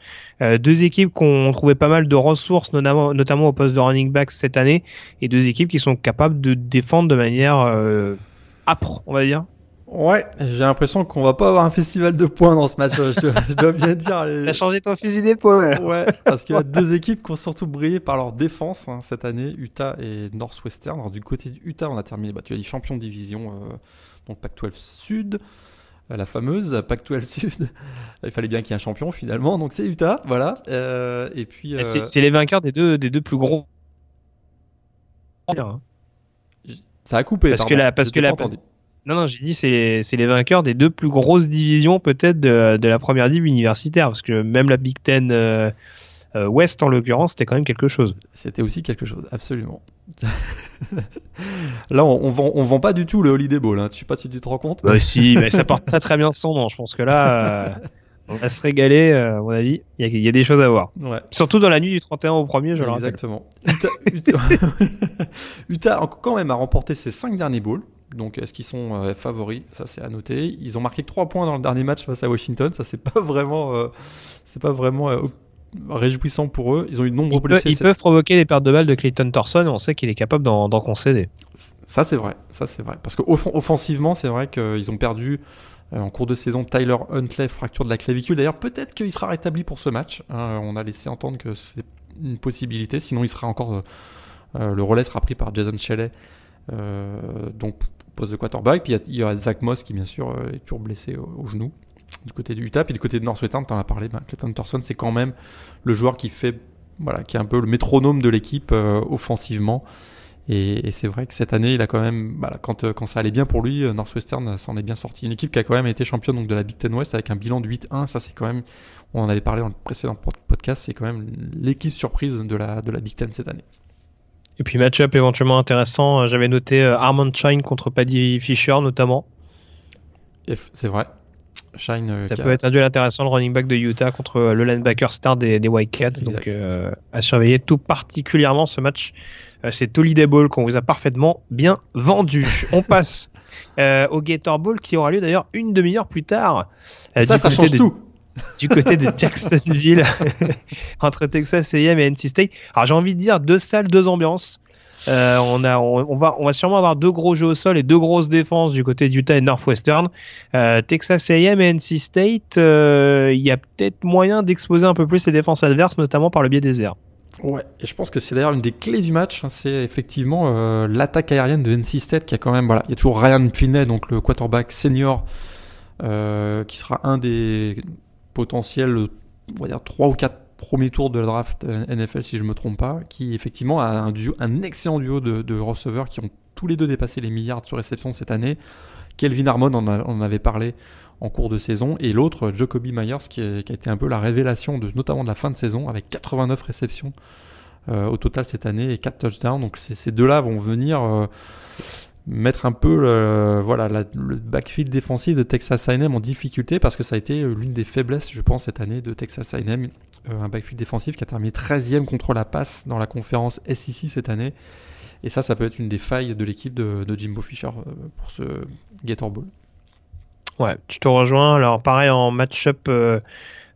Euh, deux équipes qui ont trouvé pas mal de ressources, notamment, notamment au poste de running back cette année, et deux équipes qui sont capables de défendre de manière euh, âpre, on va dire. Ouais, j'ai l'impression qu'on va pas avoir un festival de points dans ce match. je, dois, bien dire. T'as changé ton fusil d'épaule. Ouais, parce qu'il y a deux équipes qui ont surtout brillé par leur défense hein, cette année, Utah et Northwestern. Alors, du côté d'Utah, on a terminé, bah, tu as dit champion de division, euh, donc Pac-12 Sud la fameuse Pac-12 Sud. Il fallait bien qu'il y ait un champion finalement, donc c'est Utah, voilà. Euh, et puis euh, c'est les vainqueurs des deux des deux plus gros. Ça a coupé. Parce que la parce que la non non j'ai dit c'est c'est les vainqueurs des deux plus grosses divisions peut-être de, de la première div universitaire parce que même la Big Ten euh, euh, West, en l'occurrence, c'était quand même quelque chose. C'était aussi quelque chose, absolument. Là, on, on, vend, on vend pas du tout le Holiday Bowl. Hein. Je sais pas si tu te rends compte. Bah, si, mais ça porte très très bien son nom. Je pense que là, euh, on va se régaler. Euh, à mon avis, il y, a des choses à voir. Ouais. Surtout dans la nuit du 31 au 1er, je Exactement. Utah, Utah, quand même a remporté ses 5 derniers bowls. Donc, est-ce qu'ils sont favoris? Ça, c'est à noter. Ils ont marqué 3 points dans le dernier match face à Washington. Ça, c'est pas vraiment, c'est pas vraiment réjouissant pour eux. Ils ont eu de nombreux ils, ils peuvent provoquer les pertes de balles de Clayton Thorson. On sait qu'il est capable d'en concéder. Ça c'est vrai, ça c'est vrai. Parce qu'offensivement, c'est vrai qu'ils ont perdu euh, en cours de saison Tyler Huntley, fracture de la clavicule. D'ailleurs, peut-être qu'il sera rétabli pour ce match. Hein. on a laissé entendre que c'est une possibilité. Sinon, il sera encore euh, euh, le relais sera pris par Jason Shelley. donc poste de quarterback. Puis il y, a Zach Moss qui bien sûr est toujours blessé au genou du côté du Utah. Puis du côté de Northwestern, tu en as parlé, ben, Clayton Thorson, c'est quand même le joueur qui fait, voilà, qui est un peu le métronome de l'équipe euh, offensivement. Et, c'est vrai que cette année, il a quand même, voilà, quand, euh, quand ça allait bien pour lui, euh, Northwestern s'en est bien sorti. Une équipe qui a quand même été championne donc, de la Big Ten West avec un bilan de 8-1. Ça, c'est quand même, on en avait parlé dans le précédent podcast, c'est quand même l'équipe surprise de la, de la Big Ten cette année. Et puis match-up éventuellement intéressant, j'avais noté Armand Shine contre Paddy Fisher notamment. C'est vrai. Euh, ça peut être un duel intéressant, le running back de Utah contre euh, le linebacker star des, des Cats Donc, euh, à surveiller tout particulièrement ce match. c'est Holiday Ball qu'on vous a parfaitement bien vendu. On passe au Gator Bowl qui aura lieu d'ailleurs une demi-heure plus tard. ça, ça change tout. Du côté de Jacksonville, entre Texas A&M et NC State. Alors j'ai envie de dire deux salles, deux ambiances. Euh, on, a, on, va, on va sûrement avoir deux gros jeux au sol et deux grosses défenses du côté d'Utah et Northwestern. Euh, Texas A&M et NC State, euh, il y a peut-être moyen d'exposer un peu plus les défenses adverses, notamment par le biais des airs. Ouais, et je pense que c'est d'ailleurs une des clés du match, hein, c'est effectivement l'attaque aérienne de NC State qui a quand même, voilà, il y a toujours Ryan Finley, donc le quarterback senior, qui sera un des potentiels, on va dire 3 ou 4 premier tour de la draft NFL, si je me trompe pas, qui effectivement a un, duo, un excellent duo de, receveurs qui ont tous les deux dépassé les milliards sur réception cette année. Kelvin Harmon en, en avait parlé en cours de saison, et l'autre, Jacoby Myers, qui, a été un peu la révélation de, notamment de la fin de saison, avec 89 réceptions euh, au total cette année et 4 touchdowns. Donc ces deux-là vont venir euh, mettre un peu le, voilà, le backfield défensif de Texas A&M en difficulté parce que ça a été l'une des faiblesses, je pense, cette année de Texas A&M. Euh, un backfield défensif qui a terminé 13e contre la passe dans la conférence SEC cette année. Et ça, ça peut être une des failles de l'équipe de, Jimbo Fisher euh, pour ce Gator Bowl. Ouais, tu te rejoins. Alors, pareil, en match-up, euh,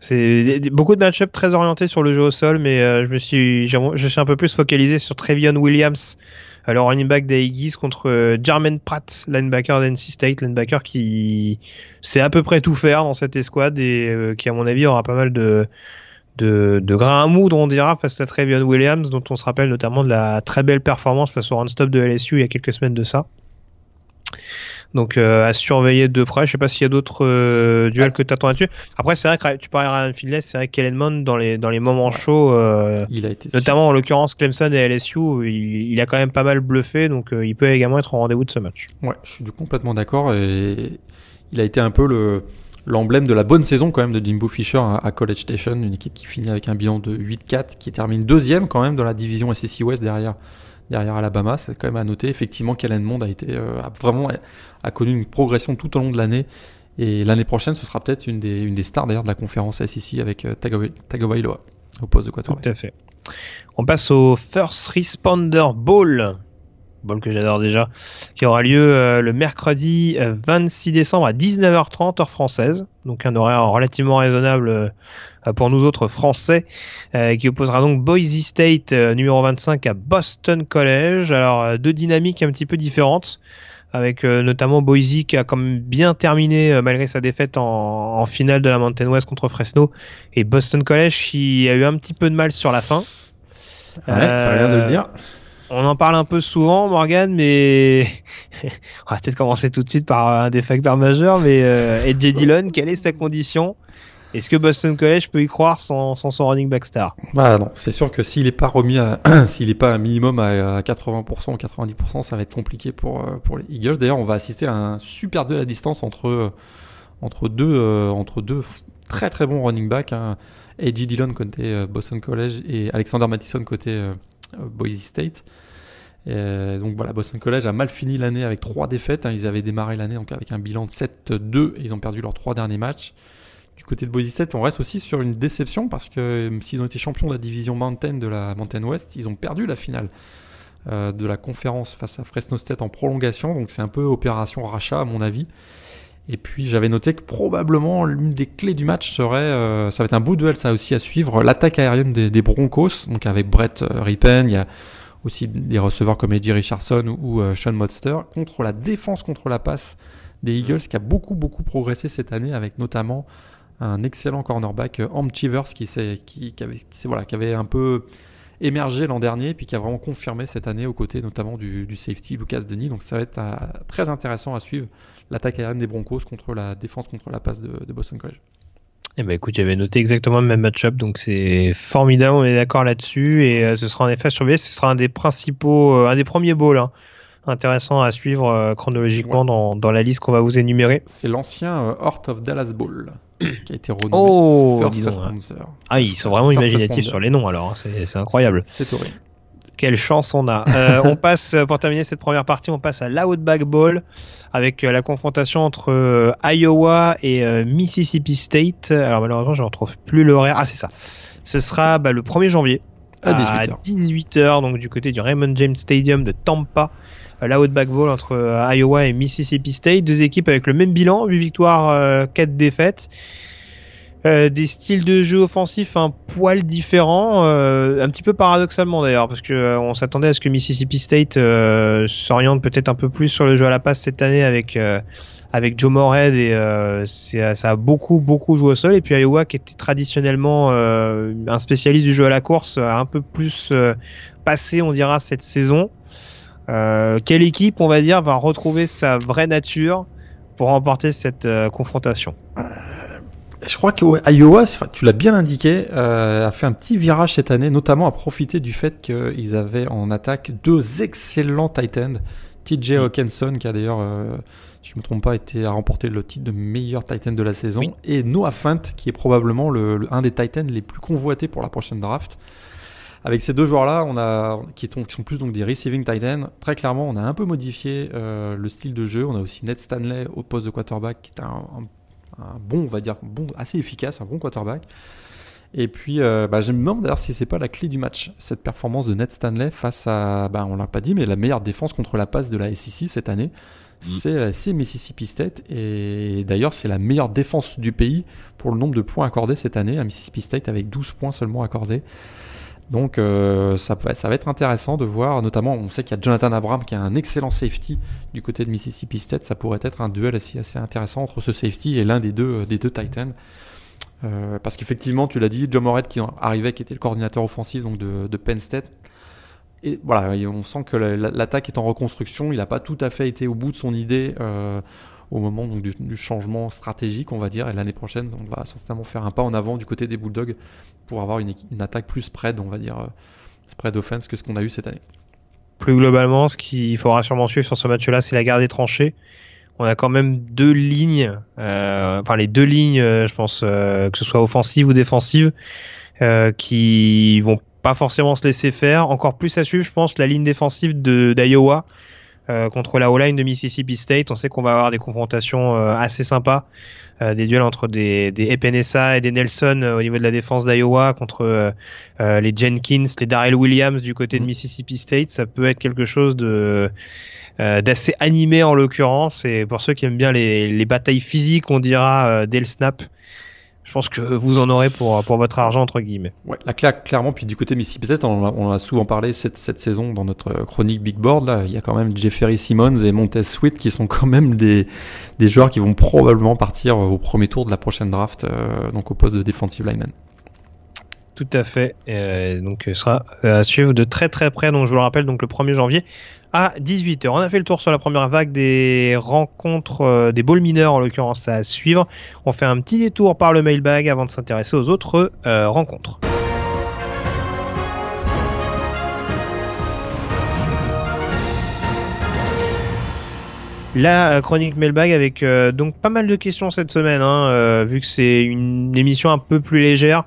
C'est beaucoup de match-up très orientés sur le jeu au sol, mais euh, je me suis, je suis un peu plus focalisé sur Trevion Williams, le running back des contre euh, Jermaine Pratt, linebacker d'NC State, linebacker qui sait à peu près tout faire dans cette escouade et euh, qui à mon avis aura pas mal de de, de grains à moudre, on dira, face à Trevion Williams, dont on se rappelle notamment de la très belle performance face au run-stop de LSU il y a quelques semaines de ça. Donc euh, à surveiller de près. Je sais pas s'il y a d'autres euh, duels que tu attends là-dessus. Après, c'est vrai que tu parlais à Ryan c'est vrai qu'Ellenmond dans les dans les moments chauds, euh, il a été notamment en l'occurrence Clemson et LSU, il, il, a quand même pas mal bluffé, donc il peut également être au rendez-vous de ce match. Ouais, je suis complètement d'accord et il a été un peu le l'emblème de la bonne saison quand même de Jimbo Fisher à, College Station, une équipe qui finit avec un bilan de 8-4, qui termine deuxième quand même dans la division SEC West derrière derrière Alabama. C'est quand même à noter. Effectivement, Mond a été a vraiment a connu une progression tout au long de l'année. Et l'année prochaine, ce sera peut-être une des, une des stars d'ailleurs de la conférence SEC avec euh, Tagovailoa au poste de quarterback. Tout à fait. On passe au First Responder Bowl, bowl que j'adore déjà, qui aura lieu euh, le mercredi 26 euh, décembre à 19h30 heure française, donc un horaire relativement raisonnable pour nous autres français, qui opposera donc Boise State numéro 25 à Boston College. Alors deux dynamiques un petit peu différentes avec euh, notamment Boise qui a comme bien terminé euh, malgré sa défaite en, finale de la Mountain West contre Fresno et Boston College qui a eu un petit peu de mal sur la fin. Ouais, ça rien de le dire. Euh, on en parle un peu souvent, Morgan, mais on va peut-être commencer tout de suite par un des facteurs majeurs. Mais euh, Dillon, quelle est sa condition? Est-ce que Boston College peut y croire sans, son running back star? Bah non, c'est sûr que s'il n'est pas remis à, s'il n'est pas un minimum à 80% ou 90%, ça va être compliqué pour euh, pour les Eagles. D'ailleurs, on va assister à un super duel à distance entre euh, entre deux euh, entre deux très très bons running backs, hein. A.J. Dillon côté Boston College et Alexander Mattison côté Boise State. donc voilà, Boston College a mal fini l'année avec trois défaites. Hein. Ils avaient démarré l'année donc avec un bilan de 7-2 et ils ont perdu leurs trois derniers matchs. Du côté de Boise State, on reste aussi sur une déception parce que euh, s'ils ont été champions de la division Mountain de la Mountain West, ils ont perdu la finale euh, de la conférence face à Fresno State en prolongation. Donc c'est un peu opération rachat à mon avis. Et puis j'avais noté que probablement l'une des clés du match serait, euh, ça va être un beau duel ça aussi à suivre, l'attaque aérienne des, Broncos, donc avec Brett Rippen, il y a aussi des receveurs comme Eddie Richardson ou, Sean Modster, contre la défense contre la passe des Eagles qui a beaucoup beaucoup progressé cette année avec notamment un excellent cornerback, euh, Am Chivers, qui, qui, qui, avait, voilà, qui avait un peu émergé l'an dernier, puis qui a vraiment confirmé cette année aux côtés notamment du, safety Lucas Denis. Donc ça va être euh, très intéressant à suivre l'attaque aérienne des Broncos contre la défense contre la passe de, Boston College. Eh ben écoute, j'avais noté exactement le même match-up, donc c'est formidable, on est d'accord là-dessus, et euh, ce sera en effet surveillé, ce sera un des principaux, un des premiers bowls hein, intéressants à suivre chronologiquement dans, dans, la liste qu'on va vous énumérer. C'est l'ancien Hort of Dallas Bowl qui a été renommé oh, First Ah, ils sont vraiment imaginatifs sur les noms alors, hein, c'est incroyable. C'est horrible. Quelle chance on a. Euh, on passe, pour terminer cette première partie, on passe à l'Outback Bowl avec euh, la confrontation entre euh, Iowa et Mississippi State. Alors malheureusement, je ne retrouve plus l'horaire. Ah, c'est ça. Ce sera bah, le 1er janvier à 18h. 18h, donc du côté du Raymond James Stadium de Tampa. L'Outback Bowl entre Iowa et Mississippi State. Deux équipes avec le même bilan, 8 victoires, 4 défaites. Euh, des styles de jeu offensifs un poil différents, euh, un petit peu paradoxalement d'ailleurs, parce que euh, on s'attendait à ce que Mississippi State s'oriente peut-être un peu plus sur le jeu à la passe cette année avec avec Joe Morehead et ça a beaucoup beaucoup joué au sol et puis Iowa qui était traditionnellement un spécialiste du jeu à la course a un peu plus passé on dira cette saison. Quelle équipe on va dire va retrouver sa vraie nature pour remporter cette confrontation? Je crois qu'Iowa, tu l'as bien indiqué, euh, a fait un petit virage cette année, notamment à profiter du fait qu'ils avaient en attaque deux excellents tight ends. TJ. Hawkinson, qui a d'ailleurs, euh, si je ne me trompe pas, été à remporter le titre de meilleur tight end de la saison, et Noah Fant, qui est probablement le, un des tight ends les plus convoités pour la prochaine draft. Avec ces deux joueurs-là, on a qui, sont plus donc des receiving tight ends. Très clairement, on a un peu modifié euh, le style de jeu. On a aussi Ned Stanley au poste de quarterback, qui est un, un un bon, on va dire, bon, assez efficace, un bon quarterback. Et puis, euh, bah, je me demande d'ailleurs si c'est pas la clé du match, cette performance de Ned Stanley face à, bah, on l'a pas dit, mais la meilleure défense contre la passe de la SEC cette année. c'est Mississippi State. Et d'ailleurs, c'est la meilleure défense du pays pour le nombre de points accordés cette année à Mississippi State avec 12 points seulement accordés. Donc euh, ça, va être intéressant de voir, notamment on sait qu'il y a Jonathan Abram qui a un excellent safety du côté de Mississippi State, ça pourrait être un duel assez, assez intéressant entre ce safety et l'un des deux, des deux Titans. Euh, parce qu'effectivement, tu l'as dit, John Moret qui arrivait, qui était le coordinateur offensif donc de, Penn State, et voilà, on sent que l'attaque est en reconstruction. Il n'a pas tout à fait été au bout de son idée euh, au moment donc, du, changement stratégique, on va dire. Et l'année prochaine, on va certainement faire un pas en avant du côté des Bulldogs pour avoir une, attaque plus spread, on va dire, euh, spread offense que ce qu'on a eu cette année. Plus globalement, ce qu'il faudra sûrement suivre sur ce match-là, c'est la garde des tranchées. On a quand même deux lignes, euh, enfin les deux lignes, je pense, que ce soit offensive ou défensive, qui vont pas forcément se laisser faire. Encore plus à suivre, je pense, la ligne défensive d'Iowa euh, contre la O-line de Mississippi State. On sait qu'on va avoir des confrontations euh, assez sympas, euh, des duels entre des, des Epenesa et des Nelson au niveau de la défense d'Iowa contre les Jenkins, les Darrell Williams du côté de mm. Mississippi State. Ça peut être quelque chose de d'assez animé en l'occurrence. Et pour ceux qui aiment bien les, les batailles physiques, on dira dès le snap je pense que vous en aurez pour, pour votre argent, entre guillemets. Ouais, là, clairement, puis du côté Mississippi State, on, on a souvent parlé cette, cette saison dans notre chronique Big Board, là, il y a quand même Jeffery Simmons et Montez Sweet qui sont quand même des, des joueurs qui vont probablement partir au premier tour de la prochaine draft, euh, donc au poste de defensive lineman. Tout à fait. Euh, donc, ce sera à suivre de très très près. Donc, je vous le rappelle, donc le 1er janvier, à 18h. On a fait le tour sur la première vague des rencontres euh, des balls mineurs en l'occurrence à suivre. On fait un petit détour par le mailbag avant de s'intéresser aux autres euh, rencontres. La euh, chronique mailbag avec donc pas mal de questions cette semaine, hein, vu que c'est une émission un peu plus légère.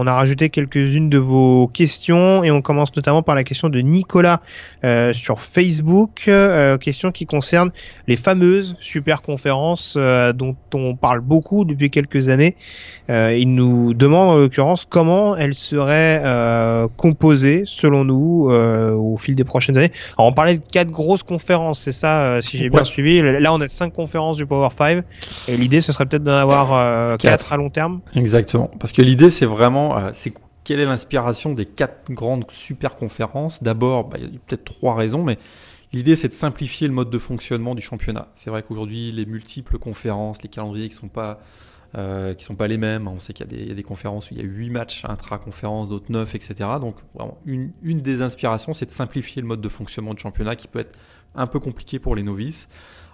On a rajouté quelques-unes de vos questions et on commence notamment par la question de Nicolas euh, sur Facebook, euh, question qui concerne les fameuses super conférences euh, dont on parle beaucoup depuis quelques années. il nous demande en l'occurrence comment elles seraient composées selon nous au fil des prochaines années. Alors on parlait de quatre grosses conférences, c'est ça si j'ai bien suivi. Là on a cinq conférences du Power 5 et l'idée ce serait peut-être d'en avoir quatre à long terme. Exactement, parce que l'idée c'est vraiment euh, c'est quelle est l'inspiration des quatre grandes super conférences D'abord, bah, il y a peut-être trois raisons, mais l'idée c'est de simplifier le mode de fonctionnement du championnat. C'est vrai qu'aujourd'hui, les multiples conférences, les calendriers qui sont euh, sont pas les mêmes. On sait qu'il y, a des conférences où il y a 8 matchs intra-conférences, d'autres 9, etc. Donc, une des inspirations, c'est de simplifier le mode de fonctionnement du championnat qui peut être un peu compliqué pour les novices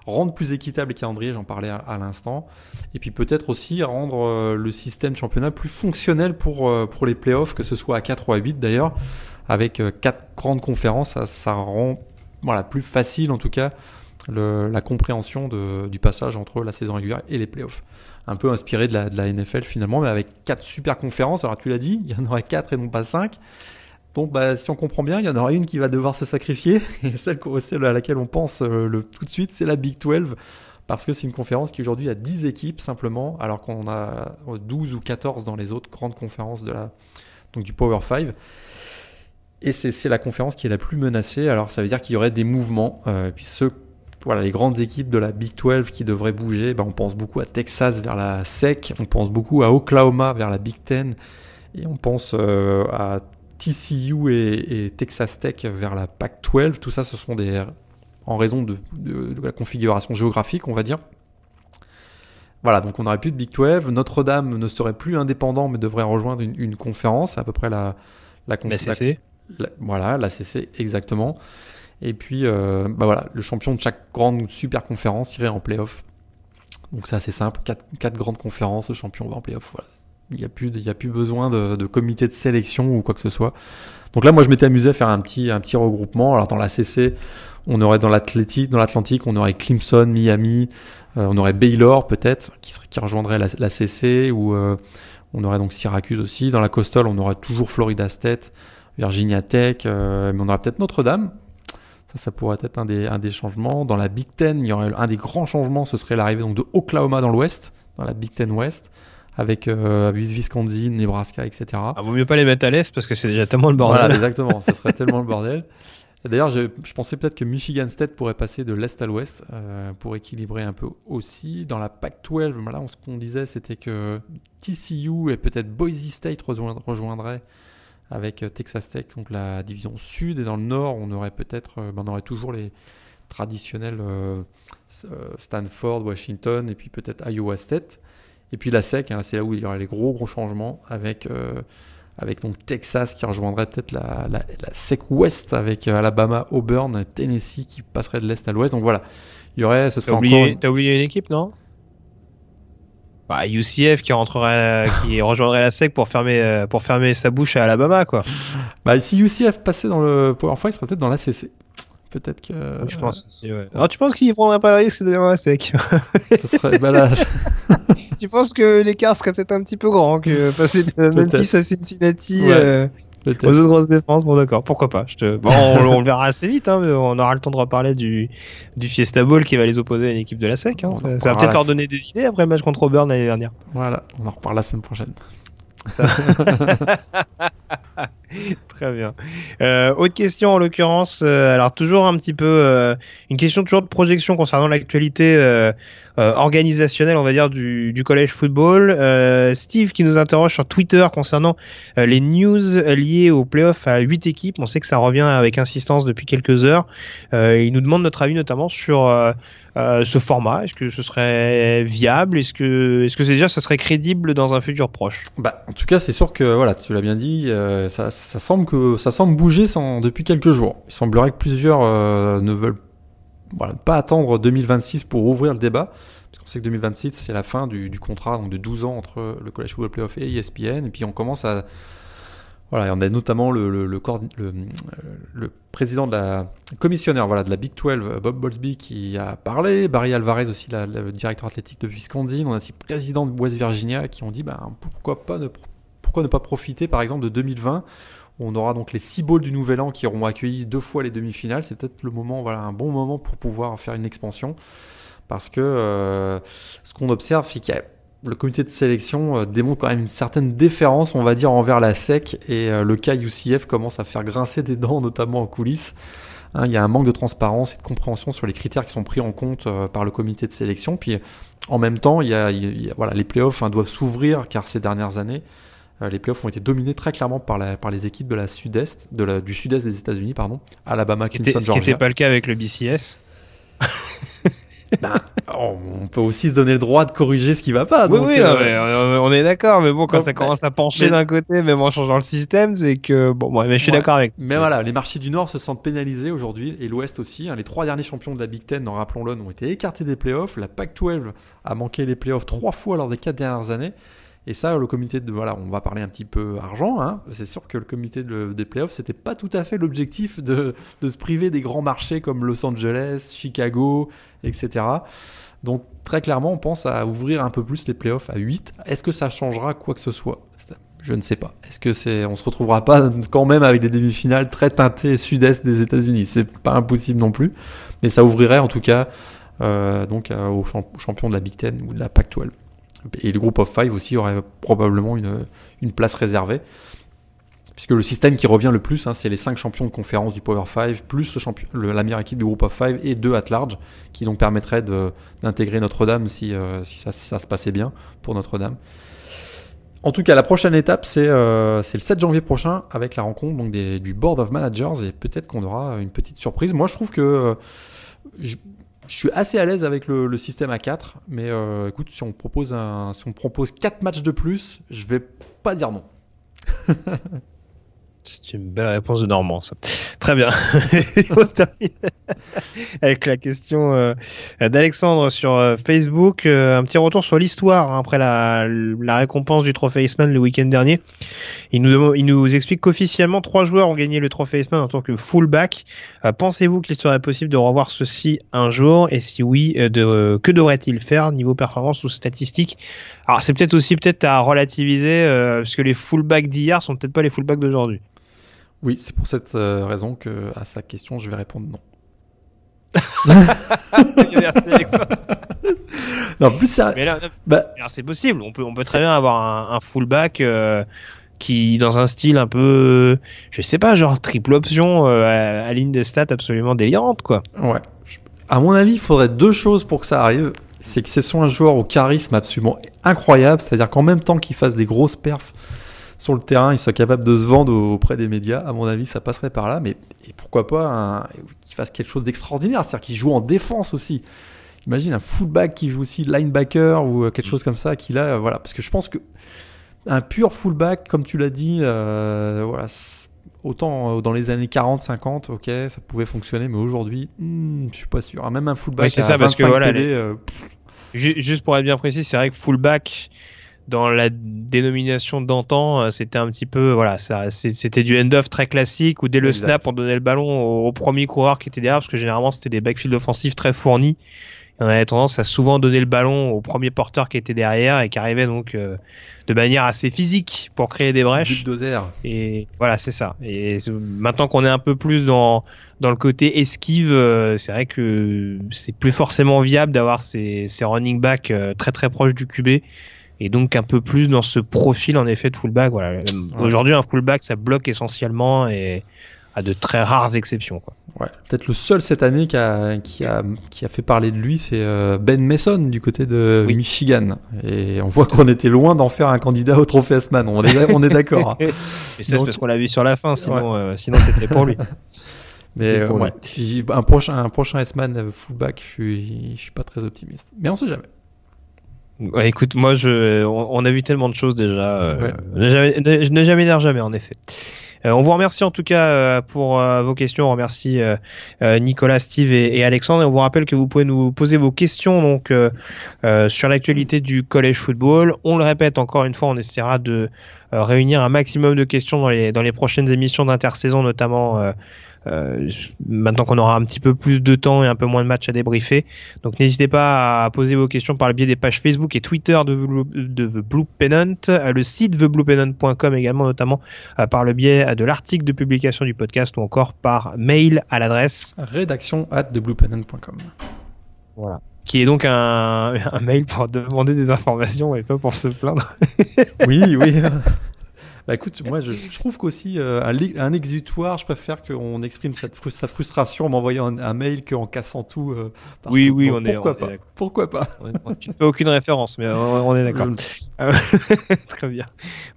rendre plus équitable les calendriers, j'en parlais à, l'instant, et puis peut-être aussi rendre euh, le système championnat plus fonctionnel pour, euh, pour les playoffs, que ce soit à 4 ou à 8 d'ailleurs, avec euh, quatre grandes conférences, ça, rend voilà, plus facile en tout cas la compréhension du passage entre la saison régulière et les playoffs. Un peu inspiré de la, de la NFL finalement, mais avec quatre super conférences. Alors tu l'as dit, il y en aurait quatre et non pas cinq. Donc, bah, si on comprend bien, il y en aura une qui va devoir se sacrifier. Et celle, à laquelle on pense euh, le, tout de suite, c'est la Big 12. Parce que c'est une conférence qui aujourd'hui a 10 équipes simplement, alors qu'on a 12 ou 14 dans les autres grandes conférences de la, donc du Power 5. Et c'est la conférence qui est la plus menacée. Alors ça veut dire qu'il y aurait des mouvements. Euh, puis ceux, voilà, les grandes équipes de la Big 12 qui devraient bouger, bah, on pense beaucoup à Texas vers la SEC, on pense beaucoup à Oklahoma vers la Big 10, et on pense euh, à TCU et, Texas Tech vers la PAC-12. Tout ça, ce sont des en raison de, la configuration géographique, on va dire. Voilà, donc on n'aurait plus de Big 12. Notre-Dame ne serait plus indépendant, mais devrait rejoindre une, conférence, à peu près la la, la CC. voilà, la CC exactement. Et puis, euh, bah voilà, le champion de chaque grande super conférence irait en playoff. Donc c'est assez simple, quatre, quatre grandes conférences, le champion va en playoff. Voilà, il n'y a, plus, a plus besoin de, comité de sélection ou quoi que ce soit. Donc là, moi, je m'étais amusé à faire un petit, un petit regroupement. Alors dans la CC, on aurait dans l'Atlantique, dans l'Atlantique, on aurait Clemson, Miami, euh, on aurait Baylor peut-être qui, qui rejoindrait la, la CC ou euh, on aurait donc Syracuse aussi. Dans la Coastal, on aurait toujours Florida State, Virginia Tech, euh, mais on aurait peut-être Notre-Dame. Ça, ça pourrait être un des, un des changements. Dans la Big Ten, il y aurait un des grands changements, ce serait l'arrivée donc de Oklahoma dans l'Ouest, dans la Big Ten Ouest avec euh, Wisconsin, Nebraska, etc. Ah, vaut mieux pas les mettre à l'est parce que c'est déjà tellement le bordel. Voilà, exactement, ce serait tellement le bordel. D'ailleurs, je, je, pensais peut-être que Michigan State pourrait passer de l'Est à l'Ouest euh, pour équilibrer un peu aussi. Dans la Pac-12, là, ce qu'on disait, c'était que TCU et peut-être Boise State rejoindraient avec euh, Texas Tech, donc la division sud. Et dans le nord, on aurait peut-être, euh, ben, on aurait toujours les traditionnels euh, Stanford, Washington et puis peut-être Iowa State. Et puis la SEC, hein, c'est là où il y aurait les gros gros changements avec avec donc Texas qui rejoindrait peut-être la, la, SEC Ouest avec euh, Alabama, Auburn, Tennessee qui passerait de l'Est à l'Ouest. Donc voilà, il y aurait, ce serait T'as oublié, oublié une équipe, non? Bah, UCF qui rentrerait, qui rejoindrait la SEC pour fermer, euh, pour fermer sa bouche à Alabama, quoi. Bah, si UCF passait dans le Power 5, il serait peut-être dans la CC. Peut-être que. Je pense aussi, ouais. Alors, tu penses qu'il prendrait pas le risque de dans la SEC? Ce serait, bah tu penses que l'écart serait peut-être un petit peu grand que passer de Memphis à Cincinnati euh, aux autres grosses défenses Bon, d'accord, pourquoi pas. Je te... bon, on, le verra assez vite. Hein, mais on aura le temps de reparler du, du Fiesta Bowl qui va les opposer à une équipe de la SEC. Hein. Ça, va peut-être leur donner des idées après le match contre Auburn l'année dernière. Voilà, on en reparle la semaine prochaine. Très bien. Euh, autre question en l'occurrence, euh, alors toujours un petit peu euh, une question toujours de projection concernant l'actualité euh, organisationnelle, on va dire du, du collège football. Steve qui nous interroge sur Twitter concernant les news liées au playoff à 8 équipes. On sait que ça revient avec insistance depuis quelques heures. il nous demande notre avis notamment sur ce format. Est-ce que ce serait viable? Est-ce que est-ce que déjà ça serait crédible dans un futur proche? Bah en tout cas c'est sûr que voilà tu l'as bien dit ça ça semble que ça semble bouger sans, depuis quelques jours. Il semblerait que plusieurs euh, ne veulent voilà, pas attendre 2026 pour ouvrir le débat, parce qu'on sait que 2026 c'est la fin du, contrat donc de 12 ans entre le College Football Playoff et ESPN, et puis on commence à voilà, on a notamment le, le, le, le, président de la commissionnaire voilà, de la Big 12, Bob Bowlesby, qui a parlé. Barry Alvarez aussi, la, le directeur athlétique de Wisconsin. On a aussi le président de West Virginia qui ont dit bah, pourquoi, pas pourquoi ne pas profiter par exemple de 2020 on aura donc les six bowls du Nouvel An qui auront accueilli deux fois les demi-finales. C'est peut-être le moment, voilà, un bon moment pour pouvoir faire une expansion. Parce que euh, ce qu'on observe, c'est que le comité de sélection euh, démontre quand même une certaine déférence, on va dire, envers la SEC. Et euh, le cas UCF commence à faire grincer des dents, notamment en coulisses. Hein, il y a un manque de transparence et de compréhension sur les critères qui sont pris en compte par le comité de sélection. Puis en même temps, y a, les playoffs hein, doivent s'ouvrir car ces dernières années, les playoffs ont été dominés très clairement par, la, par les équipes de la sud-est, de la, du sud-est des États-Unis, pardon, Alabama, Clemson, Georgia. Ce qui n'était pas le cas avec le BCS. ben, on peut aussi se donner le droit de corriger ce qui va pas. Oui, oui, euh, on est d'accord, mais bon, quand ça commence à pencher d'un côté, même en changeant le système, c'est que bon, moi, mais je suis d'accord avec. Mais voilà, les marchés du Nord se sentent pénalisés aujourd'hui et l'Ouest aussi. Hein. les trois derniers champions de la Big Ten, rappelons-le, ont été écartés des playoffs. La Pac-12 a manqué les playoffs trois fois lors des quatre dernières années. Et ça, le comité de voilà, on va parler un petit peu argent. Hein. C'est sûr que le comité de, des playoffs, c'était pas tout à fait l'objectif de, se priver des grands marchés comme Los Angeles, Chicago, etc. Donc très clairement, on pense à ouvrir un peu plus les playoffs à 8. Est-ce que ça changera quoi que ce soit? Je ne sais pas. Est-ce que c'est, on se retrouvera pas quand même avec des demi-finales très teintées sud-est des États-Unis? C'est pas impossible non plus, mais ça ouvrirait en tout cas euh, donc euh, aux champions de la Big Ten ou de la Pac-12. Et le groupe of five aussi aurait probablement une, une place réservée. Puisque le système qui revient le plus, hein, c'est les 5 champions de conférence du Power 5, plus le champion, la meilleure équipe du groupe of 5 et 2 at large, qui donc permettraient d'intégrer Notre-Dame si, euh, si, ça, ça, se passait bien pour Notre-Dame. En tout cas, la prochaine étape, c'est euh, le 7 janvier prochain avec la rencontre donc, du Board of Managers et peut-être qu'on aura une petite surprise. Moi, je trouve que euh, je suis assez à l'aise avec le, système à 4, mais euh, écoute, si on propose un, si on propose 4 matchs de plus, je vais pas dire non. C'est une belle réponse de Normand, ça. Très bien. Avec la question euh, d'Alexandre sur euh, Facebook, euh, un petit retour sur l'histoire hein, après la, récompense du trophée Iceman le week-end dernier. Il nous, explique qu'officiellement trois joueurs ont gagné le trophée Iceman en tant que fullback. Pensez-vous qu'il serait possible de revoir ceci un jour? Et si oui, que devrait-il faire niveau performance ou statistique Alors c'est peut-être aussi peut-être à relativiser parce que les fullbacks d'hier sont peut-être pas les fullbacks d'aujourd'hui. Oui, c'est pour cette euh, raison que à sa question, je vais répondre non. non, plus ça. Mais là, bah... c'est possible. On peut, on peut très bien avoir un, fullback euh, qui dans un style un peu, je sais pas, genre triple option, euh, aligne des stats absolument délirantes, quoi. Ouais. À mon avis, il faudrait deux choses pour que ça arrive. C'est que ce soit un joueur au charisme absolument incroyable, c'est-à-dire qu'en même temps qu'il fasse des grosses perfs sur le terrain, il soit capable de se vendre auprès des médias. À mon avis, ça passerait par là, mais pourquoi pas qu'il fasse quelque chose d'extraordinaire, c'est-à-dire qu'il joue en défense aussi. Imagine un fullback qui joue aussi linebacker ou quelque chose comme ça, qu'il a, voilà, parce que je pense que un pur fullback, comme tu l'as dit, euh, voilà, autant euh, dans les années 40, 50, ok, ça pouvait fonctionner, mais aujourd'hui, hmm, je suis pas sûr. Même un fullback, c'est ça, parce que voilà, euh, juste pour être bien précis, c'est vrai que fullback dans la dénomination d'antan, c'était un petit peu, voilà, c'était du end-off très classique où dès le snap, on donnait le ballon au, au, premier coureur qui était derrière, parce que généralement c'était des backfields offensifs très fournis on avait tendance à souvent donner le ballon au premier porteur qui était derrière et qui arrivait donc euh, de manière assez physique pour créer des brèches. Et voilà, c'est ça. Et maintenant qu'on est un peu plus dans dans le côté esquive, euh, c'est vrai que c'est plus forcément viable d'avoir ces, ces running backs euh, très très proches du QB et donc un peu plus dans ce profil en effet de fullback. Voilà. Aujourd'hui, un fullback ça bloque essentiellement et à de très rares exceptions. Quoi. Ouais, peut-être le seul cette année qui a, qui a, qui a fait parler de lui, c'est euh, Ben Mason du côté de Michigan. Et on voit qu'on était loin d'en faire un candidat au trophée S-Man. On est, on est d'accord. Hein. Et ça, c'est parce qu'on l'a vu sur la fin, sinon, euh, sinon c'était pour lui. Mais euh, ouais, un prochain, un prochain S-Man fullback, je suis, je suis pas très optimiste. Mais on sait jamais. Ouais, écoute, moi, je, on, a vu tellement de choses déjà. je n'ai jamais dire jamais, en effet. Euh, on vous remercie en tout cas euh, pour euh, vos questions. On remercie Nicolas, Steve et, Alexandre. Et on vous rappelle que vous pouvez nous poser vos questions donc sur l'actualité du collège football. On le répète encore une fois, on essaiera de réunir un maximum de questions dans les, dans les prochaines émissions d'intersaison, notamment euh, maintenant qu'on aura un petit peu plus de temps et un peu moins de matchs à débriefer. Donc n'hésitez pas à poser vos questions par le biais des pages Facebook et Twitter de, de The Blue Pennant, le site thebluepennant.com également, notamment euh, par le biais de l'article de publication du podcast ou encore par mail à l'adresse rédaction at thebluepennant.com. Voilà qui est donc un, un, mail pour demander des informations et pas pour se plaindre. oui, oui. Bah écoute, moi je, je trouve qu'aussi euh, un, un, exutoire, je préfère qu'on exprime cette sa frustration en m'envoyant un, mail qu'en cassant tout. Euh, oui, oui, on, est. Pourquoi pas? Pourquoi pas? Tu ne fais aucune référence, mais on, est d'accord. Euh, très bien.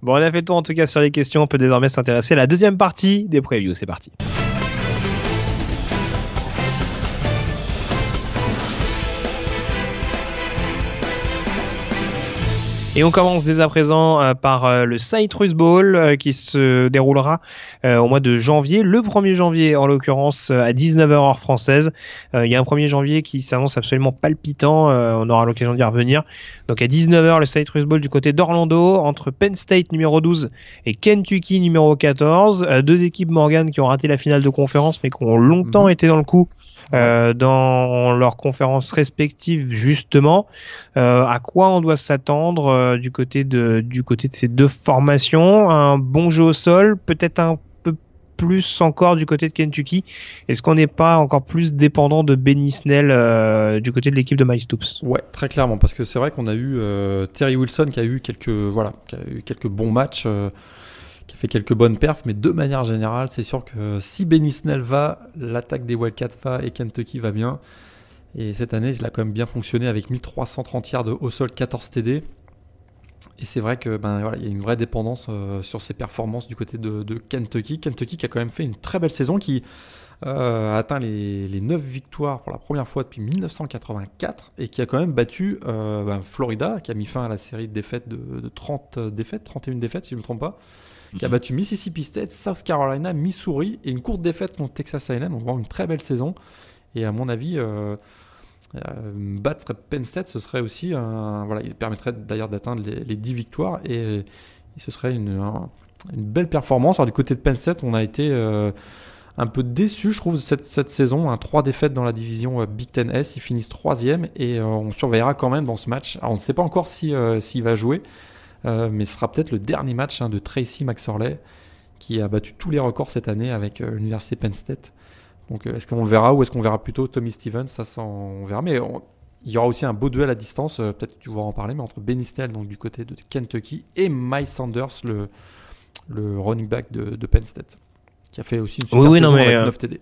Bon, on a fait le tour en tout cas sur les questions. On peut désormais s'intéresser à la deuxième partie des previews. C'est parti. Et on commence dès à présent euh, par euh, le Citrus Bowl euh, qui se déroulera au mois de janvier, le 1er janvier en l'occurrence à 19h heure française. Il y a un 1er janvier qui s'annonce absolument palpitant, on aura l'occasion d'y revenir. Donc à 19h le Citrus Bowl du côté d'Orlando entre Penn State numéro 12 et Kentucky numéro 14, deux équipes Morgan qui ont raté la finale de conférence mais qui ont longtemps mhm. été dans le coup euh, dans leurs conférences respectives justement. Euh, à quoi on doit s'attendre euh, du côté de du côté de ces deux formations? Un bon jeu au sol, peut-être un peu plus encore du côté de Kentucky? Est-ce qu'on n'est pas encore plus dépendant de Benny Snell du côté de l'équipe de Miles Stoops? Ouais, très clairement, parce que c'est vrai qu'on a eu Terry Wilson qui a eu quelques voilà, qui a eu quelques bons matchs qui a fait quelques bonnes perfs, mais de manière générale, c'est sûr que si Benny Snell va, l'attaque des Wildcats va et Kentucky va bien. Et cette année, il a quand même bien fonctionné avec 1330 yards haut sol, 14 TD. Et c'est vrai que ben voilà, il y a une vraie dépendance euh, sur ses performances du côté de, Kentucky. Kentucky qui a quand même fait une très belle saison, qui euh, a atteint les, les, 9 victoires pour la première fois depuis 1984 et qui a quand même battu euh, ben, Florida, qui a mis fin à la série de défaites de, de 30 défaites, 31 défaites si je ne me trompe pas qui a mhm. battu Mississippi State, South Carolina, Missouri et une courte défaite contre Texas A&M. Donc vraiment une très belle saison. Et à mon avis, euh, euh, battre Penn State, ce serait aussi un, voilà, il permettrait d'ailleurs d'atteindre les, 10 victoires et, ce serait une, une, belle performance. Alors du côté de Penn State, on a été euh, un peu déçu, je trouve, cette, cette saison. Hein, trois défaites dans la division Big Ten S. Ils finissent troisième et on surveillera quand même dans ce match. Alors, on ne sait pas encore s'il si, s'il va jouer. Euh, mais ce sera peut-être le dernier match hein, de Tracy McSorley, qui a battu tous les records cette année avec euh, l'université Penn State. Donc euh, est-ce qu'on le verra ou est-ce qu'on verra plutôt Tommy Stevens? Ça, on verra. Mais il y aura aussi un beau duel à distance, peut-être que tu vas en parler, mais entre Benny Snell, donc du côté de Kentucky, et Mike Sanders, le, le running back de, de Penn State, qui a fait aussi une super oui, non, saison mais, avec euh, 9 TD.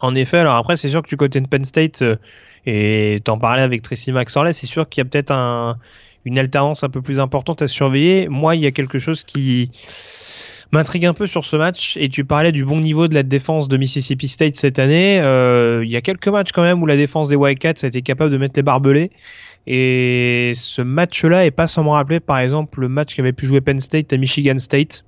En effet, alors après, c'est sûr que du côté de Penn State, euh, et t'en parlais avec Tracy McSorley, c'est sûr qu'il y a peut-être un, une alternance un peu plus importante à surveiller. Moi, il y a quelque chose qui m'intrigue un peu sur ce match, et tu parlais du bon niveau de la défense de Mississippi State cette année. Euh, il y a quelques matchs quand même où la défense des Wildcats a été capable de mettre les barbelés. Et ce match-là est pas sans me rappeler, par exemple, le match qu'avait pu jouer Penn State à Michigan State,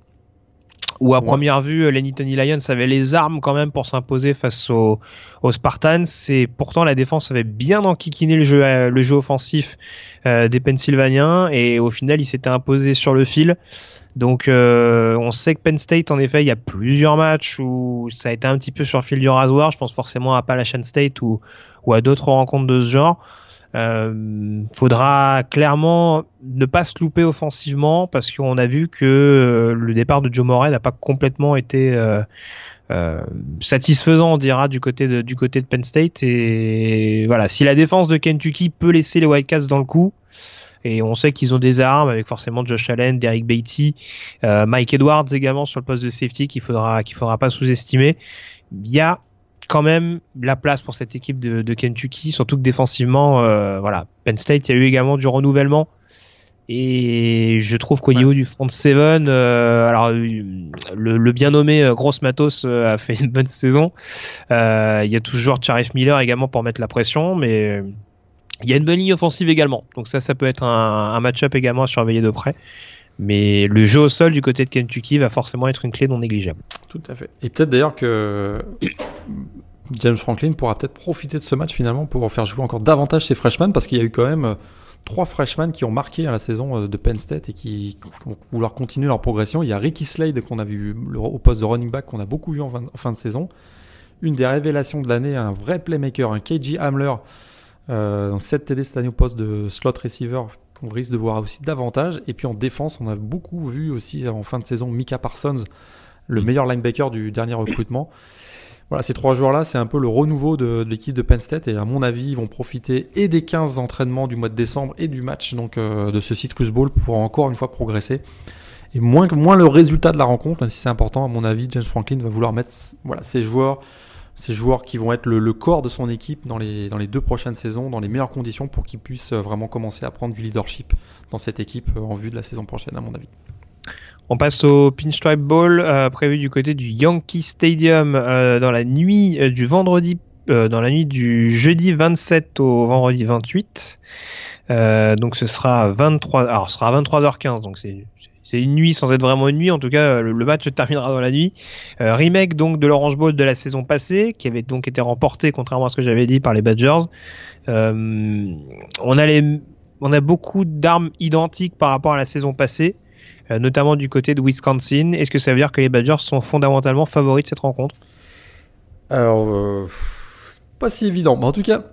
où à Ouais. première vue, les Nittany Lions avaient les armes quand même pour s'imposer face aux, aux Spartans. Et pourtant, la défense avait bien enquiquiné le jeu, euh, le jeu offensif euh, des Pennsylvaniens. Et au final, il s'était imposé sur le fil. Donc, euh, on sait que Penn State, en effet, il y a plusieurs matchs où ça a été un petit peu sur le fil du rasoir. Je pense forcément à Appalachian State ou, ou à d'autres rencontres de ce genre. Euh, faudra clairement ne pas se louper offensivement parce qu'on a vu que euh, le départ de Joe Morey n'a pas complètement été euh, euh, satisfaisant, on dira, du côté de, du côté de Penn State. Et voilà, si la défense de Kentucky peut laisser les Wildcats dans le coup, et on sait qu'ils ont des armes avec forcément Josh Allen, Derek Beatty, Mike Edwards également sur le poste de safety qu'il faudra qu'il faudra pas sous-estimer. Il y a quand même la place pour cette équipe de, de Kentucky, surtout que défensivement, euh, voilà, Penn State, il y a eu également du renouvellement. Et je trouve qu'au Ouais. niveau du front seven, euh, alors euh, le, le bien nommé Gross Matos a fait une bonne saison. Euh, il y a toujours Charif Miller également pour mettre la pression, mais il y a une bonne ligne offensive également. Donc ça, ça peut être un, un match-up également à surveiller de près. Mais le jeu au sol du côté de Kentucky va forcément être une clé non négligeable. Tout à fait. Et peut-être d'ailleurs que James Franklin pourra peut-être profiter de ce match finalement pour faire jouer encore davantage ses freshmen parce qu'il y a eu quand même euh, trois freshmen qui ont marqué à la saison euh, de Penn State et qui vont vouloir continuer leur progression. Il y a Ricky Slade qu'on a vu au poste de running back qu'on a beaucoup vu en fin, de saison. Une des révélations de l'année, un vrai playmaker, un KJ Hamler, euh, dans 7 TD cette année au poste de slot receiver qu'on risque de voir aussi davantage. Et puis en défense, on a beaucoup vu aussi en fin de saison Mika Parsons, le meilleur linebacker du dernier recrutement. Voilà, ces trois joueurs-là, c'est un peu le renouveau de, de l'équipe de Penn State et à mon avis, ils vont profiter et des 15 entraînements du mois de décembre et du match donc euh, de ce Citrus Bowl pour encore une fois progresser. Et moins, que- moins le résultat de la rencontre, même si c'est important, à mon avis, James Franklin va vouloir mettre voilà, ces joueurs ces joueurs qui vont être le, corps de son équipe dans les, dans les deux prochaines saisons, dans les meilleures conditions pour qu'ils puissent euh, vraiment commencer à prendre du leadership dans cette équipe euh, en vue de la saison prochaine, à mon avis. On passe au Pinstripe Bowl euh, prévu du côté du Yankee Stadium euh, dans la nuit du vendredi, dans la nuit du jeudi 27 au vendredi 28. Euh, donc ce sera à 23, alors sera à 23h15, donc c'est c'est une nuit sans être vraiment une nuit. En tout cas, le, le match terminera dans la nuit. Euh, remake donc de l'Orange Bowl de la saison passée, qui avait donc été remporté, contrairement à ce que j'avais dit, par les Badgers. Euh, on a beaucoup d'armes identiques par rapport à la saison passée euh, notamment du côté de Wisconsin. Est-ce que ça veut dire que les Badgers sont fondamentalement favoris de cette rencontre? Alors, euh, pas si évident, mais en tout cas,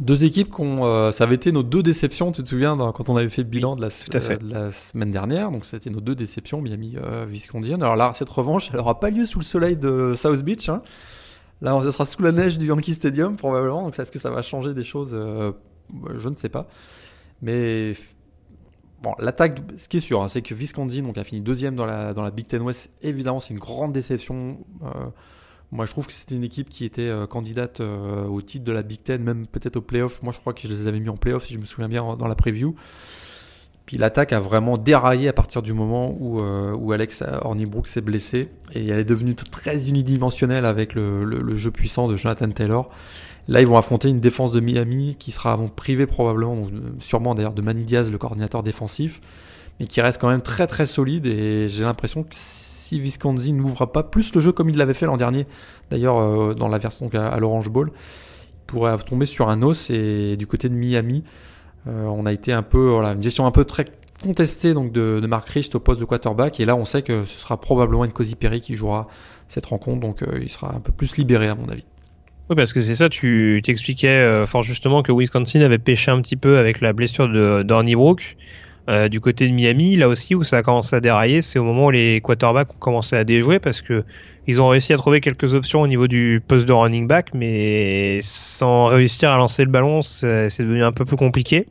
deux équipes qu'on, euh, ça avait été nos deux déceptions, tu te souviens, dans- quand on avait fait le bilan de la, euh, de la semaine dernière, donc c'était nos deux déceptions, Miami, euh, Wisconsin. Alors là, cette revanche, elle n'aura pas lieu sous le soleil de South Beach. hein. Là, ce sera sous la neige du Yankee Stadium, probablement. Donc, est-ce que ça va changer des choses Euh, Je ne sais pas. Mais bon, l'attaque, ce qui est sûr, hein, c'est que Wisconsin donc, a fini deuxième dans la, dans la Big Ten West. Évidemment, c'est une grande déception. Euh, moi, je trouve que c'était une équipe qui était euh, candidate euh, au titre de la Big Ten, même peut-être au playoff. Moi, je crois que je les avais mis en playoff, si je me souviens bien, en- dans la preview. Puis l'attaque a vraiment déraillé à partir du moment où, euh, où Alex Hornibrook s'est blessé. Et elle est devenue très unidimensionnelle avec le, le- le jeu puissant de Jonathan Taylor. Là, ils vont affronter une défense de Miami qui sera vont privé probablement, sûrement d'ailleurs, de Manny Diaz, le coordinateur défensif, mais qui reste quand même très très solide. Et j'ai l'impression que si Wisconsin n'ouvre pas plus le jeu comme il l'avait fait l'an dernier, d'ailleurs euh, dans la version à, l'Orange Bowl, il pourrait tomber sur un os. Et du côté de Miami, euh, on a été un peu, voilà, une gestion un peu très contestée donc de, de Mark Richt au poste de quarterback. Et là, on sait que ce sera probablement une Cozy Perry qui jouera cette rencontre, donc euh, il sera un peu plus libéré à mon avis. Oui, parce que c'est ça, tu t'expliquais fort justement que Wisconsin avait pêché un petit peu avec la blessure de Brook. Euh, du côté de Miami, là aussi où ça a commencé à dérailler, c'est au moment où les quarterbacks ont commencé à déjouer parce que ils ont réussi à trouver quelques options au niveau du poste de running back, mais sans réussir à lancer le ballon, c'est devenu un peu plus compliqué.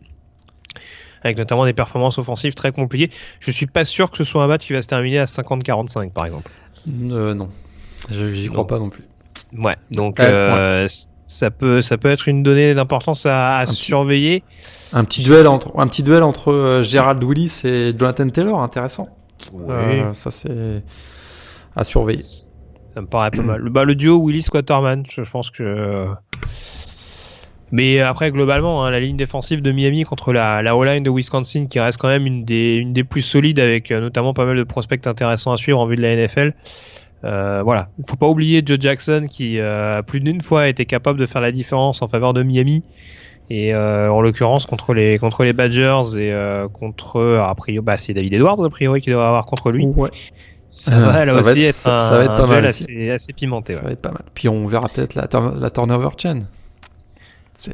avec notamment des performances offensives très compliquées. Je suis pas sûr que ce soit un match qui va se terminer à 50-45 par exemple. Euh, non, j'y crois pas non plus. Ouais, donc euh, ça peut ça peut être une donnée d'importance à, à surveiller. un petit duel entre un petit duel entre euh, Gerald Willis et Jonathan Taylor, intéressant. Euh, ça c'est à surveiller. Ça me paraît pas mal. Bah, le duo Willis Quaterman, je, je pense que. Mais après, globalement, hein, la ligne défensive de Miami contre la, la O-line de Wisconsin, qui reste quand même une des, une des plus solides, avec euh, notamment pas mal de prospects intéressants à suivre en vue de la NFL. Euh, voilà, il faut pas oublier Joe Jackson qui euh, plus d'une fois a été capable de faire la différence en faveur de Miami et euh, en l'occurrence contre les contre les Badgers et euh, contre a priori bah c'est David Edwards a priori qui doit avoir contre lui. Ouais. Ça va là Ça va aussi être- être, ça- un, ça va être pas un mal assez, assez pimenté. Ça ouais. va être pas mal. Puis on verra peut-être la, turn- la turnover chain.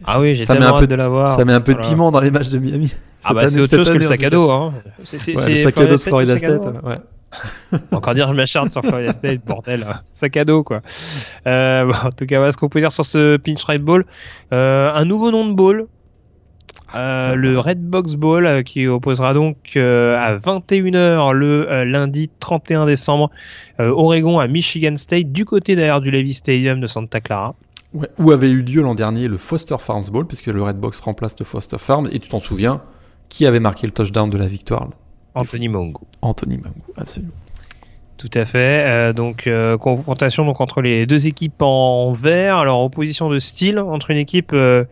Ah oui, j'ai ça met tellement un peu hâte de l'avoir. Ça met un peu de piment dans les matchs de Miami. Ah bah c'est autre chose que le sac à dos. Hein. C'est Ouais, le sac à dos de Florida State, Ouais. Encore dire, je m'acharne sur Florida State, bordel. Sac à dos, quoi. Euh, en tout cas, voilà ce qu'on peut dire sur ce Pinch Right Ball. Euh, un nouveau nom de ball. Euh, le Red Box Ball euh, qui opposera donc à 21h le lundi 31 décembre Oregon à Michigan State du côté d'ailleurs du Levy Stadium de Santa Clara. Ouais, où avait eu lieu l'an dernier le Foster Farms Bowl, puisque le Red Box remplace le Foster Farm. Et tu t'en souviens, qui avait marqué le touchdown de la victoire? Anthony Mongo. Anthony Mangou, absolument. Tout à fait. Euh, donc euh, confrontation donc entre les deux équipes en vert. Alors opposition de style entre une équipe euh,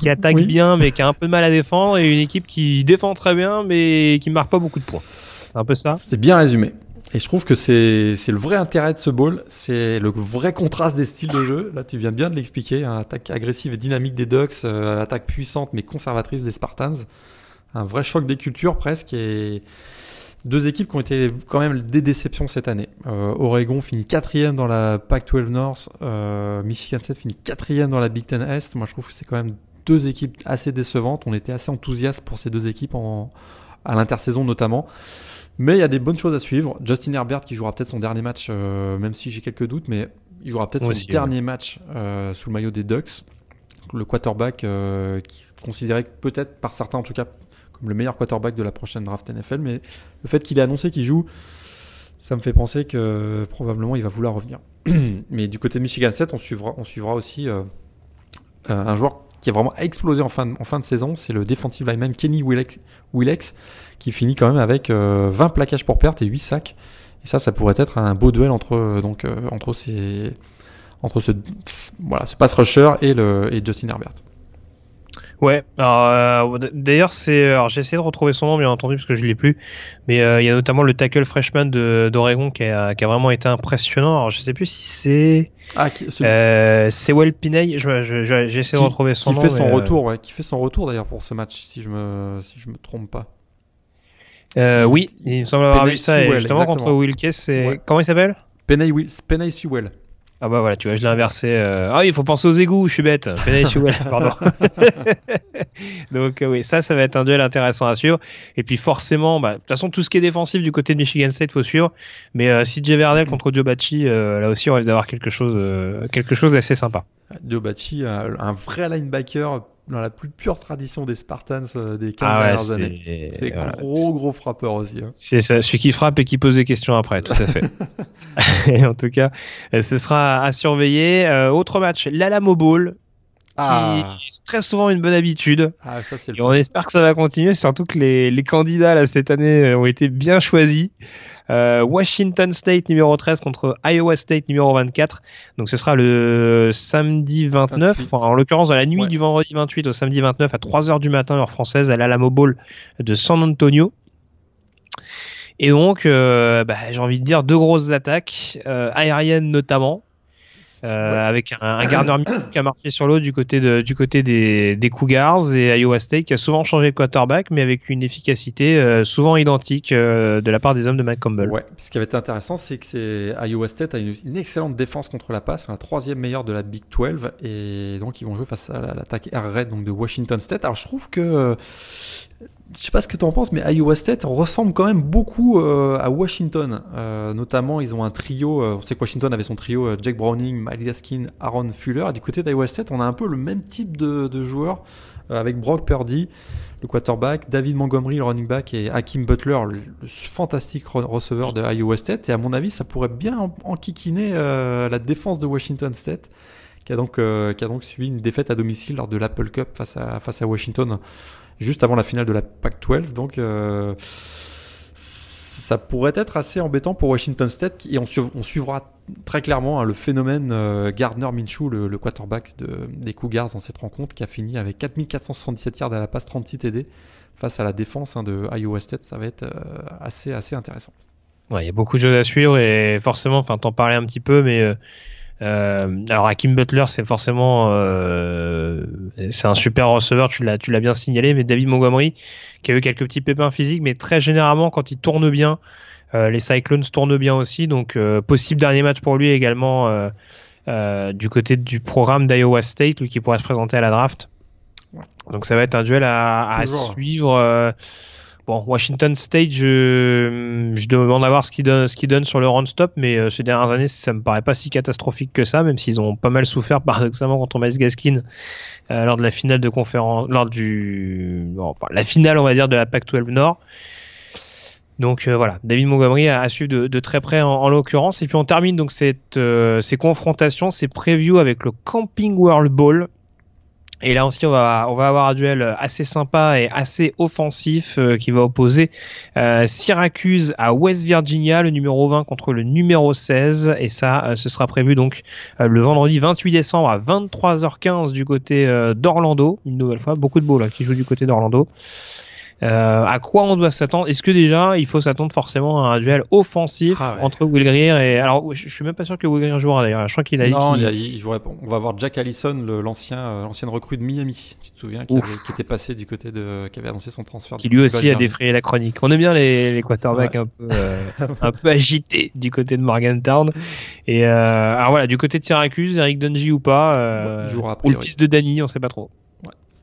qui attaque Oui. bien mais qui a un peu de mal à défendre et une équipe qui défend très bien mais qui marque pas beaucoup de points. C'est un peu ça? C'est bien résumé. Et je trouve que c'est c'est le vrai intérêt de ce bowl, c'est le vrai contraste des styles de jeu. Là, tu viens bien de l'expliquer. hein. attaque agressive et dynamique des Ducks, attaque puissante mais conservatrice des Spartans. Un vrai choc des cultures presque. Et deux équipes qui ont été quand même des déceptions cette année. Euh, Oregon finit quatrième dans la Pac-12 North. Euh, Michigan State finit quatrième dans la Big Ten Est. Moi, je trouve que c'est quand même deux équipes assez décevantes. On était assez enthousiaste pour ces deux équipes en, à l'intersaison notamment. Mais il y a des bonnes choses à suivre. Justin Herbert qui jouera peut-être son dernier match, euh, même si j'ai quelques doutes, mais il jouera peut-être son aussi, dernier match sous le maillot des Ducks. Le quarterback qui est considéré peut-être par certains en tout cas le meilleur quarterback de la prochaine draft NFL. Mais le fait qu'il ait annoncé qu'il joue, ça me fait penser que probablement il va vouloir revenir. mais du côté de Michigan State, on suivra, on suivra aussi euh, euh, un joueur qui a vraiment explosé en fin de, en fin de saison, c'est le defensive lineman Kenny Willex, qui finit quand même avec euh, 20 plaquages pour perte et 8 sacs. Et ça, ça pourrait être un beau duel entre euh, donc euh, entre ces entre ce voilà ce pass rusher et le et Justin Herbert. Ouais. Alors, euh, d'ailleurs c'est alors j'ai essayé de retrouver son nom bien entendu parce que je l'ai plus. Mais euh, il y a notamment le tackle freshman de d'Oregon qui a, qui a vraiment été impressionnant. Alors je sais plus si c'est Ah, qui, ce- euh, Sewell Pinay. Je, je, je- j'ai essayé de retrouver son qui nom. fait son euh, retour, ouais, qui fait son retour d'ailleurs pour ce match si je me si je me trompe pas. Euh, oui, il me semble avoir vu ça et justement contre exactement. Wilkes. C'est Ouais. comment il s'appelle? Penay Will, Sewell. Ah bah voilà, tu vois, je l'ai inversé. euh. Ah oui, il faut penser aux égouts, je suis bête. Pardon. Donc euh, oui, ça, ça va être un duel intéressant à suivre. Et puis forcément, bah, de toute façon, tout ce qui est défensif du côté de Michigan State, faut suivre. Mais euh, CJ Verdell contre Joe Bacci, euh, là aussi, on risque d'avoir quelque chose, euh, quelque chose d'assez sympa. Joe Bacci, un, un vrai linebacker dans la plus pure tradition des Spartans euh, des 15 Ah ouais, dernières années. c'est voilà. gros gros frappeur aussi. hein. C'est ça, celui qui frappe et qui pose des questions après, tout à fait. et en tout cas, euh, ce sera à surveiller. Euh, autre match, l'Alamo Bowl, Ah, qui est très souvent une bonne habitude. ah ça c'est le Et on espère que ça va continuer, surtout que les, les candidats là, cette année euh, ont été bien choisis. Euh, Washington State numéro 13 contre Iowa State numéro 24. Donc ce sera le samedi 29, 28. enfin, en l'occurrence dans la nuit Ouais. du vendredi 28 au samedi 29 à 3h du matin heure française à l'Alamo Bowl de San Antonio. Et donc, euh, bah, j'ai envie de dire deux grosses attaques, euh, aériennes notamment, euh, Ouais. avec un, un Minshew qui a marché sur l'eau du côté de, du côté des, des Cougars et Iowa State qui a souvent changé de quarterback, mais avec une efficacité euh, souvent identique euh, de la part des hommes de Mike Campbell. Ouais, ce qui avait été intéressant, c'est que c'est Iowa State a une, une excellente défense contre la passe, la troisième meilleure de la Big 12, et donc ils vont jouer face à la- l'attaque air raid donc de Washington State. Alors je trouve que je sais pas ce que tu en penses, mais Iowa State ressemble quand même beaucoup euh, à Washington. Euh, notamment, ils ont un trio. Euh, on sait que Washington avait son trio Jake Browning, Miles Gaskin, Aaron Fuller. Et du côté d'Iowa State, on a un peu le même type de, de joueurs avec Brock Purdy, le quarterback, David Montgomery, le running back, et Hakim Butler, le, le fantastique receveur de Iowa State. Et à mon avis, ça pourrait bien enquiquiner la défense de Washington State qui a donc qui a donc subi une défaite à domicile lors de l'Apple Cup face à face à Washington juste avant la finale de la Pac-12. Donc, euh, ça pourrait être assez embêtant pour Washington State. Et on, suivra très clairement hein, le phénomène euh, Gardner Minshew, le, quarterback de, des Cougars dans cette rencontre, qui a fini avec 4477 yards à la passe, 36 TD face à la défense hein, de Iowa State. Ça va être euh, assez, assez intéressant. Il y a beaucoup de choses à suivre et forcément, enfin, t'en parlais un petit peu, mais euh, alors Hakim Butler, c'est forcément euh, c'est un super receveur, tu l'as tu l'as bien signalé, mais David Montgomery qui a eu quelques petits pépins physiques, mais très généralement quand il tourne bien, euh, les Cyclones tournent bien aussi, donc euh, possible dernier match pour lui également du côté du programme d'Iowa State, lui qui pourrait se présenter à la draft. Donc ça va être un duel à, à suivre. Bon, Washington State, je, je demande à voir ce qu'ils donnent, ce donne sur le run stop, mais euh, ces dernières années, ça me paraît pas si catastrophique que ça, même s'ils ont pas mal souffert paradoxalement contre Miles Gaskin euh, lors de la finale de conférence, lors du, la finale, on va dire, de la Pac-12 Nord. Donc euh, voilà, David Montgomery a, suivi de, très près en, en l'occurrence. Et puis on termine donc cette, ces confrontations, ces previews avec le Camping World Bowl. Et là aussi, on va, avoir un duel assez sympa et assez offensif euh, qui va opposer euh, Syracuse à West Virginia, le numéro 20 contre le numéro 16. Et ça, euh, ce sera prévu donc le vendredi 28 décembre à 23h15 du côté d'Orlando. Une nouvelle fois, beaucoup de beaux là qui jouent du côté d'Orlando. Euh, à quoi on doit s'attendre? Est-ce que déjà il faut s'attendre forcément à un duel offensif ah entre Will Greer et alors je, suis même pas sûr que Will Greer jouera d'ailleurs. Je crois qu'il a non, il, il, jouerait. On va voir Jack Allison, l'ancien euh, l'ancienne recrue de Miami. Tu te souviens qui, avait, qui, était passé du côté de qui avait annoncé son transfert. Qui lui aussi a défrayé la chronique. On aime bien les, les quarterbacks un peu euh, un peu agités du côté de Morgantown. Et euh, alors voilà, du côté de Syracuse, Eric Dungy ou pas, euh, ouais, jouera ou le fils de Danny, on sait pas trop.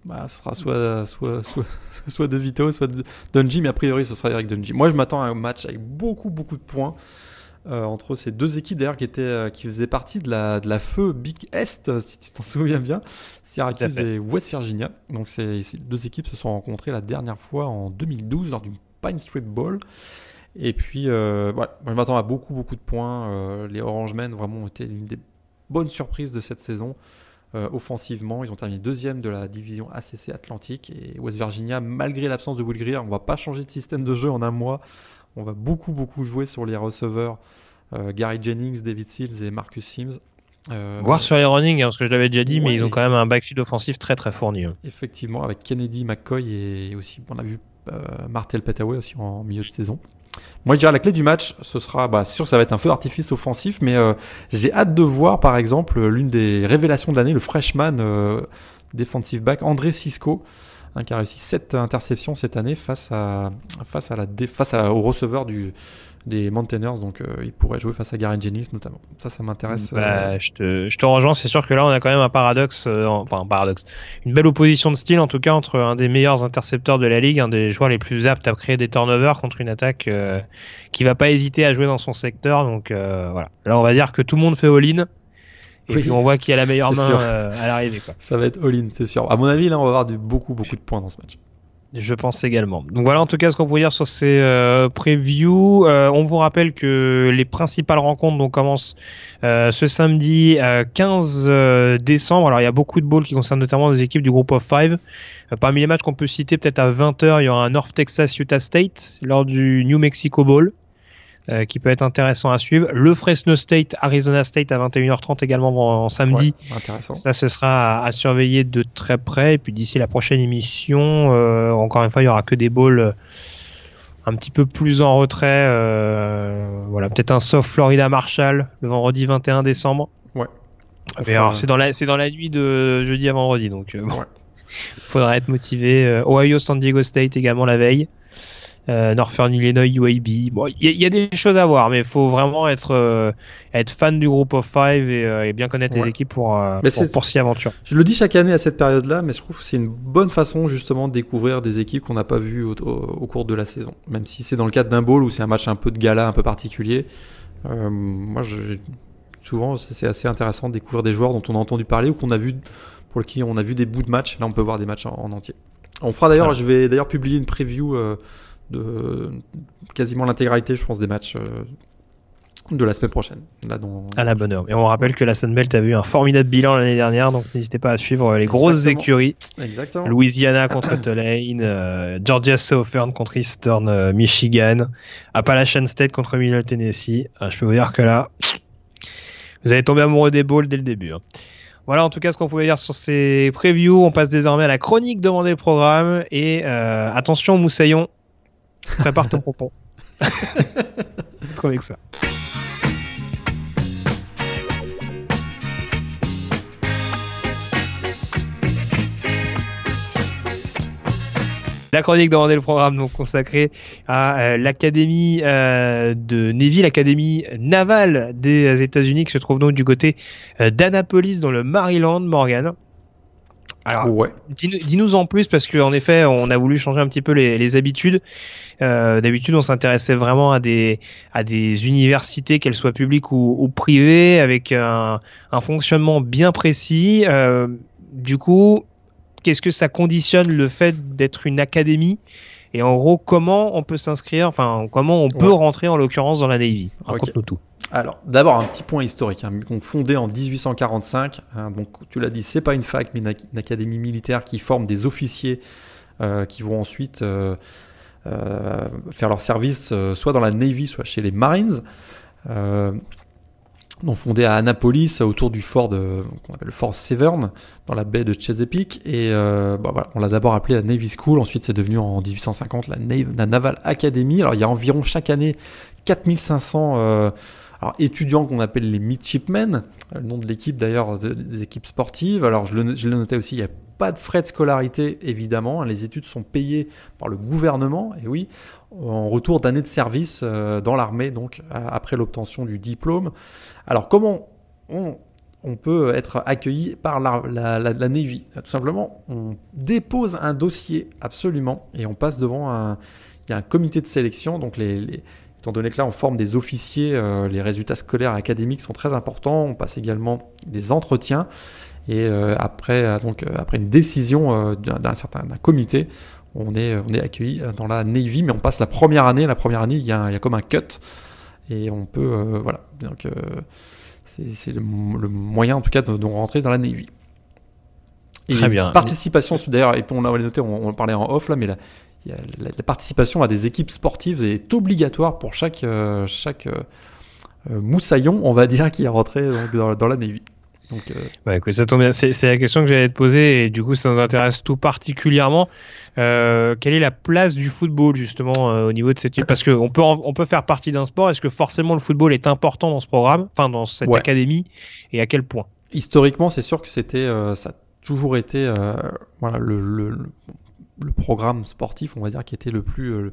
Bah, ce sera soit, soit, soit, soit De Vito, soit de Dungy, mais a priori ce sera Eric Dungy. Moi je m'attends à un match avec beaucoup beaucoup de points euh, entre ces deux équipes d'ailleurs qui étaient euh, qui faisaient partie de la, de la feu Big Est, si tu t'en souviens bien, Syracuse et West Virginia. Donc ces, ces deux équipes se sont rencontrées la dernière fois en 2012 lors du Pine Street Bowl. Et puis, euh, ouais, je m'attends à beaucoup beaucoup de points. Euh, les Orange Men vraiment ont été une des bonnes surprises de cette saison. Euh, offensivement. Ils ont terminé deuxième de la division ACC Atlantique et West Virginia, malgré l'absence de Will Greer, on va pas changer de système de jeu en un mois. On va beaucoup beaucoup jouer sur les receveurs euh, Gary Jennings, David Seals et Marcus Sims. Euh, Voir sur les running, hein, parce que je l'avais déjà dit, ouais, mais ils ont quand même un backfield offensif très très fourni. Hein. Effectivement, avec Kennedy, McCoy et aussi, on a vu euh, Martel Petaway aussi en milieu de saison. Moi, je dirais la clé du match, ce sera, bah, sûr, ça va être un feu d'artifice offensif, mais euh, j'ai hâte de voir, par exemple, l'une des révélations de l'année, le freshman euh, defensive back André Cisco, hein, qui a réussi 7 interceptions cette année face à face à la face au receveur du des Mountaineers, donc euh, il pourrait jouer face à Gary Jennings notamment. Ça, ça m'intéresse. Bah, euh... je, te, je te rejoins, c'est sûr que là on a quand même un paradoxe, euh, enfin un paradoxe, une belle opposition de style en tout cas entre un des meilleurs intercepteurs de la ligue, un des joueurs les plus aptes à créer des turnovers contre une attaque qui va pas hésiter à jouer dans son secteur. Donc voilà, là on va dire que tout le monde fait all-in. Et oui, puis on voit qui a la meilleure main à l'arrivée. Ça va être all-in, c'est sûr. À mon avis, là on va avoir du, beaucoup beaucoup de points dans ce match. Je pense également. Donc voilà en tout cas ce qu'on peut dire sur ces euh, previews. Euh, on vous rappelle que les principales rencontres donc, commencent euh, ce samedi 15 décembre. Alors il y a beaucoup de balls qui concernent notamment des équipes du groupe of five. parmi les matchs qu'on peut citer peut-être à 20h, il y aura un North Texas Utah State lors du New Mexico Bowl. Euh, qui peut être intéressant à suivre. Le Fresno State, Arizona State à 21h30 également en, en samedi. Ouais, ça, ce sera à, à, surveiller de très près. Et puis d'ici la prochaine émission, euh, encore une fois, il y aura que des balls euh, un petit peu plus en retrait. Euh, voilà, peut-être un soft Florida Marshall le vendredi 21 décembre. Ouais. Mais alors, c'est dans la c'est dans la nuit de jeudi à vendredi, donc bon. Ouais. Faudra être motivé. Ohio San Diego State également la veille. Euh, Northern Illinois UAB. Bon, il y, a des choses à voir, mais il faut vraiment être euh, être fan du groupe of five et, euh, bien connaître les équipes pour pour, pour s'y aventurer. Je le dis chaque année à cette période-là, mais je trouve que c'est une bonne façon justement de découvrir des équipes qu'on n'a pas vues au, au, cours de la saison. Même si c'est dans le cadre d'un bowl ou c'est un match un peu de gala, un peu particulier. moi, je, souvent, c'est assez intéressant de découvrir des joueurs dont on a entendu parler ou qu'on a vu pour qui on a vu des bouts de match. Là, on peut voir des matchs en, entier. On fera d'ailleurs, je vais d'ailleurs publier une preview de quasiment l'intégralité, je pense, des matchs euh, de la semaine prochaine. Là, À la bonne heure. Et on rappelle que la Sunbelt a eu un formidable bilan l'année dernière, donc n'hésitez pas à suivre les grosses écuries. Exactement. Louisiana contre Tulane, euh, Georgia Southern contre Eastern euh, Michigan, Appalachian State contre Middle Tennessee. je peux vous dire que là, vous allez tomber amoureux des bowls dès le début. Hein. Voilà en tout cas ce qu'on pouvait dire sur ces previews. On passe désormais à la chronique demandée programme. Et attention Moussaillon, Prépare ton pompon. Avec ça. La chronique demandait le programme donc consacré à euh, l'académie euh, de Navy, l'académie navale des États-Unis qui se trouve donc du côté euh, d'Annapolis dans le Maryland, Morgan. Alors, ouais. dis-nous en plus parce qu'en effet, on a voulu changer un petit peu les habitudes. Euh, D'habitude, on s'intéressait vraiment à des à des universités, qu'elles soient publiques ou, ou privées, avec un, un, fonctionnement bien précis. Euh, du coup, qu'est-ce que ça conditionne le fait d'être une académie? Et en gros, comment on peut s'inscrire, enfin, comment on peut rentrer en l'occurrence dans la Navy? Raconte-nous tout. Alors, d'abord un petit point historique. Hein, fondé en 1845, hein, donc tu l'as dit, c'est pas une fac, mais une, académie militaire qui forme des officiers euh, qui vont ensuite euh, faire leur service euh, soit dans la Navy, soit chez les Marines. Euh, donc fondé à Annapolis autour du fort de qu'on appelle le fort Severn dans la baie de Chesapeake. Et bah on l'a d'abord appelé la Navy School. Ensuite c'est devenu en 1850 la, Naval Academy. Alors il y a environ chaque année 4500 euh, alors, étudiants qu'on appelle les midshipmen le nom de l'équipe d'ailleurs des équipes sportives alors je le, notais aussi il y a pas de frais de scolarité, évidemment. Les études sont payées par le gouvernement, et oui, en retour d'années de service euh, dans l'armée, donc après l'obtention du diplôme. Alors, comment on, peut être accueilli par la, Navy? Tout simplement, on dépose un dossier, absolument, et on passe devant un, il y a un comité de sélection, donc les, étant donné que là on forme des officiers, euh, les résultats scolaires et académiques sont très importants, on passe également des entretiens. Et euh, après, euh, donc, après une décision d'un certain comité, on est, on est accueilli dans la Navy, mais on passe la première année. La première année, il y a, il y a comme un cut. Et on peut. voilà. Donc, c'est le, moyen, en tout cas, de, de rentrer dans la Navy. Et Très bien. Participation, d'ailleurs, et on l'a noté, on, on parlait en off là, mais la, la, participation à des équipes sportives est obligatoire pour chaque, chaque moussaillon, on va dire, qui est rentré dans, dans la Navy. Donc, euh... bah, écoute, ça tombe bien. C'est, la question que j'allais te poser et du coup, ça nous intéresse tout particulièrement. Euh, quelle est la place du football justement euh, au niveau de cette Parce qu'on peut on peut faire partie d'un sport. Est-ce que forcément le football est important dans ce programme, enfin dans cette académie, et à quel point? Historiquement, c'est sûr que c'était euh, ça a toujours été euh, voilà le, le, le, programme sportif, on va dire, qui était le plus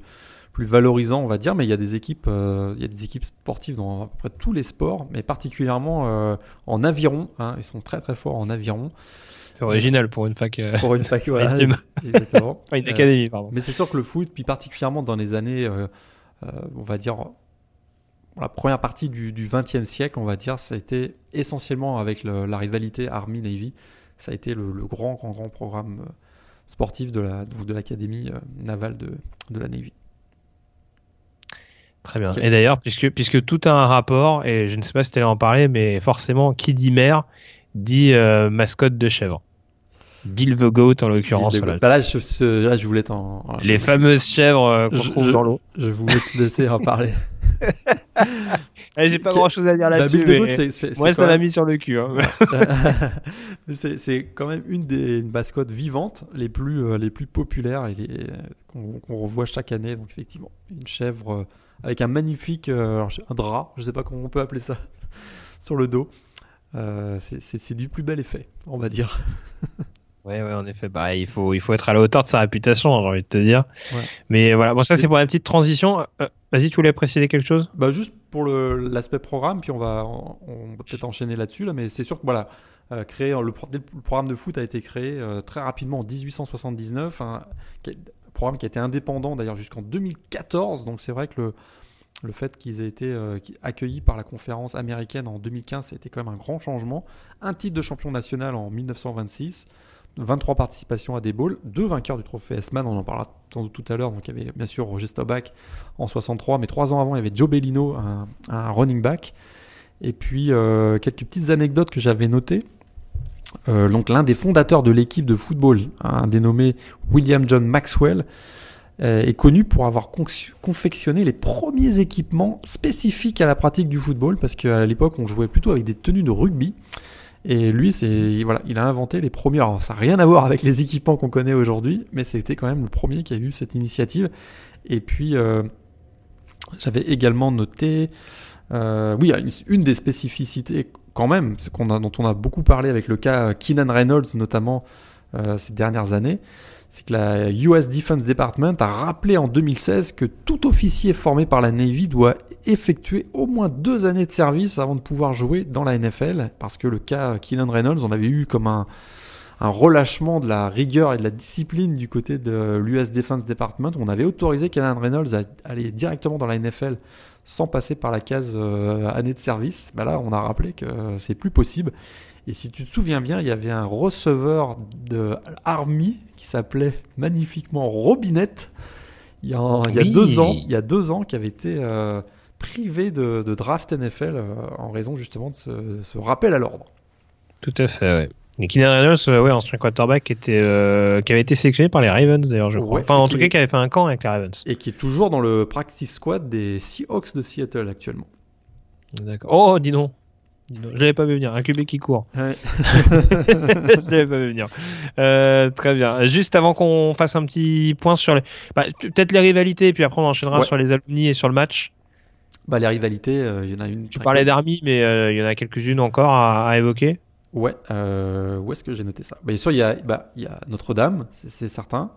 plus valorisant, on va dire, mais il y a des équipes, euh, il y a des équipes sportives dans à peu près tous les sports, mais particulièrement euh, en aviron. Hein, ils sont très très forts en aviron. C'est original pour une fac. Euh, pour une fac, voilà. exactement. une académie, pardon. Mais c'est sûr que le foot, puis particulièrement dans les années, on va dire, la première partie du XXe siècle, on va dire, ça a été essentiellement avec la rivalité Army-Navy. Ça a été le, grand, grand, grand programme sportif de la de l'académie navale de, de la Navy. Très bien. Et d'ailleurs, puisque, puisque tout a un rapport, et je ne sais pas si tu allais en parler, mais forcément, qui dit mère dit euh, mascotte de chèvre. Bill the Goat en l'occurrence. Bah là, je, là, je voulais t'en. Les fameuses chèvres euh, qu'on trouve dans l'eau. Je voulais te laisser en parler. J'ai pas grand chose à dire bah, là-dessus. Bah, moi, ça m'a mis sur le cul. Hein. c'est quand même une des mascottes vivantes les plus, euh, les plus populaires et qu'on revoit chaque année. Donc, effectivement, une chèvre avec un magnifique euh, un drap, je sais pas comment on peut appeler ça, sur le dos. Euh, c'est du plus bel effet, on va dire. Ouais, ouais, en effet. Bah, il faut, il faut être à la hauteur de sa réputation, j'ai envie de te dire. Mais voilà, bon, ça c'est pour la petite transition. Euh, vas-y, tu voulais préciser quelque chose? Bah, juste pour l'aspect programme, puis on va, on, peut-être enchaîner là-dessus, là, mais c'est sûr que voilà, euh, créé, le, le, programme de foot a été créé euh, très rapidement en 1879, un, programme qui a été indépendant d'ailleurs jusqu'en 2014, donc c'est vrai que le, le fait qu'ils aient été accueillis par la conférence américaine en 2015, ça a été quand même un grand changement. Un titre de champion national en 1926. 23 participations à des bowls, deux vainqueurs du trophée S-Man, on en parlera sans doute tout à l'heure. Donc il y avait bien sûr Roger Staubach en 63, mais trois ans avant, il y avait Joe Bellino, un, running back. Et puis euh, quelques petites anecdotes que j'avais notées. Euh, donc l'un des fondateurs de l'équipe de football, dénommé William John Maxwell, euh, est connu pour avoir confectionné les premiers équipements spécifiques à la pratique du football, parce qu'à l'époque on jouait plutôt avec des tenues de rugby. Et lui, c'est voilà, il a inventé les premiers. Alors, ça n'a rien à voir avec les équipements qu'on connaît aujourd'hui, mais c'était quand même le premier qui a eu cette initiative. Et puis, euh, j'avais également noté, euh, oui, une, des spécificités quand même, qu'on a, dont on a beaucoup parlé avec le cas Keenan Reynolds notamment euh, ces dernières années, c'est que la US Defense Department a rappelé en 2016 que tout officier formé par la Navy doit effectuer au moins deux années de service avant de pouvoir jouer dans la NFL, parce que le cas Keenan Reynolds, on avait eu comme un, relâchement de la rigueur et de la discipline du côté de l'US Defense Department. On avait autorisé Keenan Reynolds à aller directement dans la NFL sans passer par la case euh, année de service. Là, on a rappelé que c'est plus possible. Et si tu te souviens bien, il y avait un receveur de Army qui s'appelait magnifiquement Robinette. Il y a, il y a deux ans, il y a deux ans, qui avait été euh, privé de, draft NFL euh, en raison justement de ce, rappel à l'ordre. Tout à fait, ouais. Et Keenan Reynolds, euh, ouais, ancien quarterback, était, qui avait été sélectionné par les Ravens d'ailleurs, je crois. enfin, en tout cas, qui avait fait un camp avec les Ravens. Et qui est toujours dans le practice squad des Seahawks de Seattle actuellement. D'accord. Oh, dis donc. Je l'avais pas vu venir, un QB qui court. Ouais. je l'avais pas vu venir. Euh, très bien. Juste avant qu'on fasse un petit point sur les, bah, peut-être les rivalités, puis après on enchaînera sur les alumni et sur le match. Bah les rivalités, euh, il y en a une. Tu parlais d'Army, mais euh, il y en a quelques-unes encore à, évoquer. Ouais. où est-ce que j'ai noté ça? Bah, Bien sûr, il y a, bah, il y a Notre-Dame, c'est certain.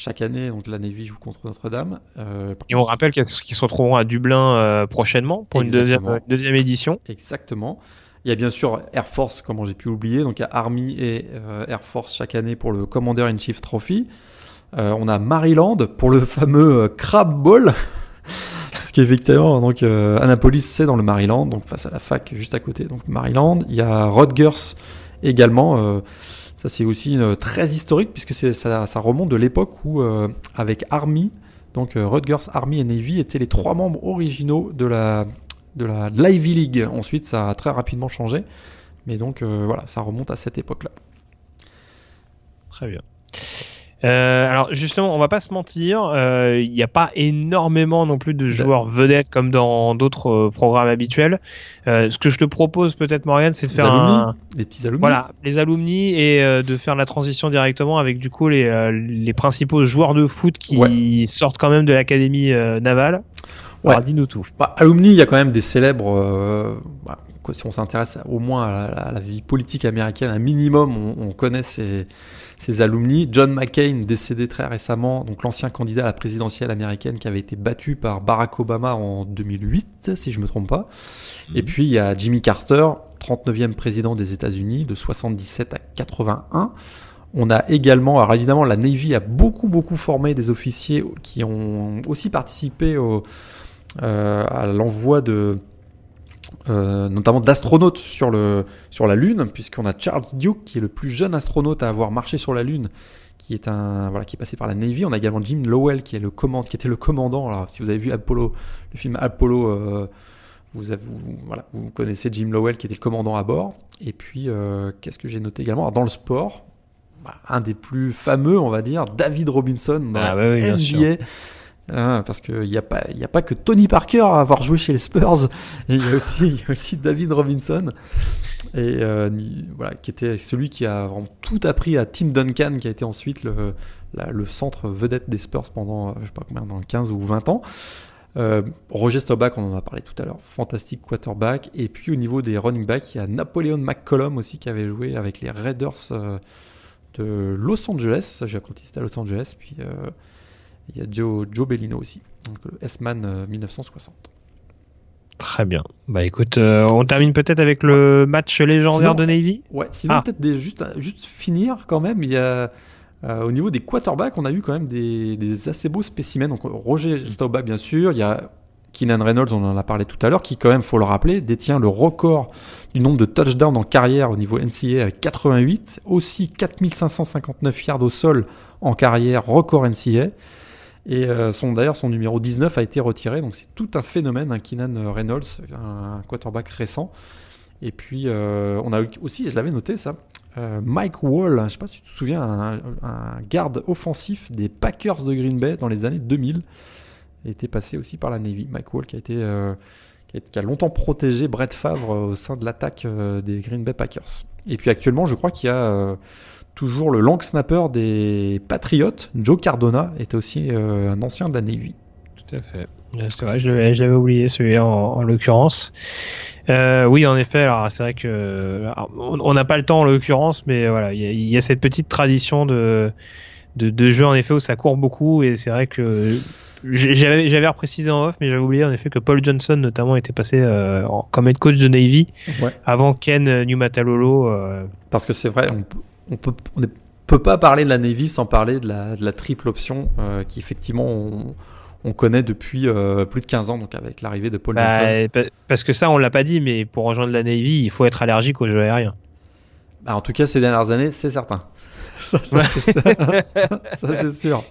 Chaque année, donc la Navy joue contre Notre-Dame. Euh, et on rappelle qu'ils se retrouveront à Dublin euh, prochainement pour une deuxième, deuxième édition. Exactement. Il y a bien sûr Air Force, comment j'ai pu oublier. Donc il y a Army et euh, Air Force chaque année pour le Commander in Chief Trophy. on a Maryland pour le fameux Crab Ball. Parce qu'effectivement, donc Annapolis c'est dans le Maryland, donc face à la fac juste à côté, donc Maryland. Il y a Rutgers également. Ça, c'est aussi euh, très historique puisque ça, remonte de l'époque où, euh, avec Army, donc euh, Rutgers, Army et Navy étaient les trois membres originaux de la, de la League. Ensuite, ça a très rapidement changé. Mais donc, voilà, ça remonte à cette époque-là. Très bien. Euh, alors justement, on va pas se mentir, euh, il n'y a pas énormément non plus de joueurs vedettes comme dans d'autres euh, programmes habituels. ce que je te propose peut-être Morgan, c'est de faire un... les petits alumni. Voilà, les alumni et de faire la transition directement avec du coup les, les principaux joueurs de foot qui sortent quand même de l'académie navale. Ouais. dis-nous tout. Bah, alumni, il y a quand même des célèbres. Bah, si on s'intéresse au moins à la, vie politique américaine, un minimum, on, on connaît ces ses alumni. John McCain, décédé très récemment, donc l'ancien candidat à la présidentielle américaine qui avait été battu par Barack Obama en 2008, si je me trompe pas. Et puis il y a Jimmy Carter, 39e président des États-Unis, de 77 à 81. On a également, alors évidemment, la Navy a beaucoup beaucoup formé des officiers qui ont aussi participé au, euh, à l'envoi de euh, notamment d'astronautes sur, le, sur la Lune, puisqu'on a Charles Duke, qui est le plus jeune astronaute à avoir marché sur la Lune, qui est un voilà qui est passé par la Navy. On a également Jim Lowell, qui est le command, qui était le commandant. Alors, si vous avez vu Apollo, le film Apollo, euh, vous, avez, voilà, vous connaissez Jim Lowell, qui était le commandant à bord. Et puis, euh, qu'est-ce que j'ai noté également? Dans le sport, bah, un des plus fameux, on va dire, David Robinson dans ah, la NBA. Hein, parce qu'il n'y a, pas, que Tony Parker à avoir joué chez les Spurs, il y, a aussi, David Robinson, euh, qui était celui qui a tout appris à Tim Duncan, qui a été ensuite le, centre vedette des Spurs pendant, je sais pas combien, dans 15 ou 20 ans. Euh, Roger Staubach, on en a parlé tout à l'heure, fantastique quarterback. Et puis au niveau des running backs, il y a Napoleon McCollum aussi qui avait joué avec les Raiders euh, de Los Angeles. J'ai appris à Los Angeles. Puis euh, il y a Joe, Joe Bellino aussi, donc le S-Man 1960. Très bien. Bah écoute, on termine peut-être avec le match légendaire Sinon- de Navy. Ouais, sinon Ah. peut-être juste, juste finir quand même, il y a euh, au niveau des quarterbacks, on a eu quand même des, des assez beaux spécimens. Donc Roger Staubach bien sûr, il y a Keenan Reynolds, on en a parlé tout à l'heure, qui quand même, faut le rappeler, détient le record du nombre de touchdowns en carrière au niveau NCAA avec 88, aussi 4559 yards au sol en carrière, record NCAA. Et euh, son, d'ailleurs, son numéro 19 a été retiré, donc c'est tout un phénomène, un Keenan Reynolds, un quarterback récent. Et puis, euh, on a aussi, je l'avais noté ça, euh, Mike Wall, je ne sais pas si tu te souviens, un, garde offensif des Packers de Green Bay dans les années 2000, était passé aussi par la Navy. Mike Wall qui a été qui, a, qui a longtemps protégé Brett Favre au sein de l'attaque des Green Bay Packers. Et puis actuellement, je crois qu'il y a toujours le long snapper des Patriots, Joe Cardona, était aussi euh, un ancien de la Navy. Tout à fait. Euh, C'est vrai, je l'avais oublié celui-là en, en l'occurrence. Euh, oui, en effet. Alors c'est vrai que alors, on n'a pas le temps en l'occurrence, mais voilà, il y, a- il y a cette petite tradition de, de de jeu en effet où ça court beaucoup et c'est vrai que j'avais j'avais reprécisé en off, mais j'avais oublié en effet que Paul Johnson notamment était passé euh, en- comme head coach de Navy Ouais. avant Ken Numatalolo. Euh, Parce que c'est vrai, on, peut- on peut, on peut pas parler de la Navy sans parler de la, de la triple option euh, qui effectivement on, on connaît depuis euh, plus de 15 ans, donc avec l'arrivée de Paul bah, pa- parce que ça on l'a pas dit, mais pour rejoindre la Navy, il faut être allergique aux jeux aériens. Bah, en tout cas, ces dernières années, c'est certain. Ça, ça, c'est ça. Ça, c'est sûr.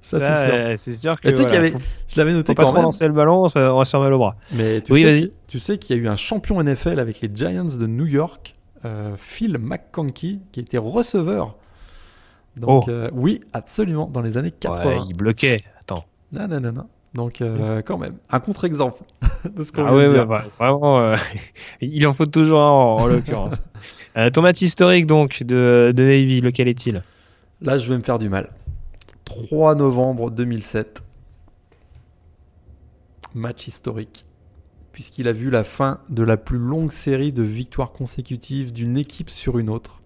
Ça, c'est sûr. euh, c'est sûr que tu sais qu'il y avait, faut- je l'avais noté Faut pas quand trop lancer le ballon, on va se faire mal au bras. Mais tu Oui, sais, qu'il y a eu un champion NFL avec les Giants de New York, euh, Phil McConkey, qui était receveur. Donc, Oh. euh, oui, absolument, dans les années 80. Ouais, il bloquait. Attends. Non, non, non, non. Donc, euh, quand même, un contre-exemple de ce qu'on Ah ouais, de ouais, dire. bah, vraiment, euh, il en faut toujours un en, en l'occurrence. Euh, ton match historique donc de, de Navy, lequel est-il? Là, je vais me faire du mal. 3 novembre 2007. Match historique. Puisqu'il a vu la fin de la plus longue série de victoires consécutives d'une équipe sur une autre.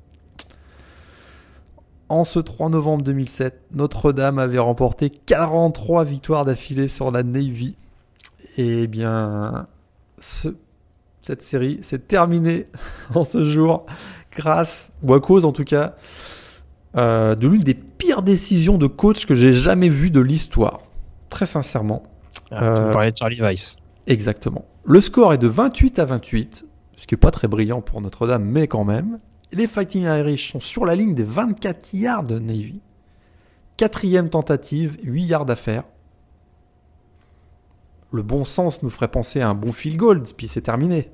En ce 3 novembre 2007, Notre-Dame avait remporté 43 victoires d'affilée sur la Navy. Et bien, ce- cette série s'est terminée en ce jour grâce, ou à cause en tout cas, euh, de l'une des pires décisions de coach que j'ai jamais vues de l'histoire. Très sincèrement. ah, Tu Euh, me parlais de Charlie Weiss. Exactement. Le score est de 28 à 28, ce qui n'est pas très brillant pour Notre-Dame, mais quand même. Les Fighting Irish sont sur la ligne des 24 yards de Navy. Quatrième tentative, 8 yards à faire. Le bon sens nous ferait penser à un bon field goal, puis c'est terminé.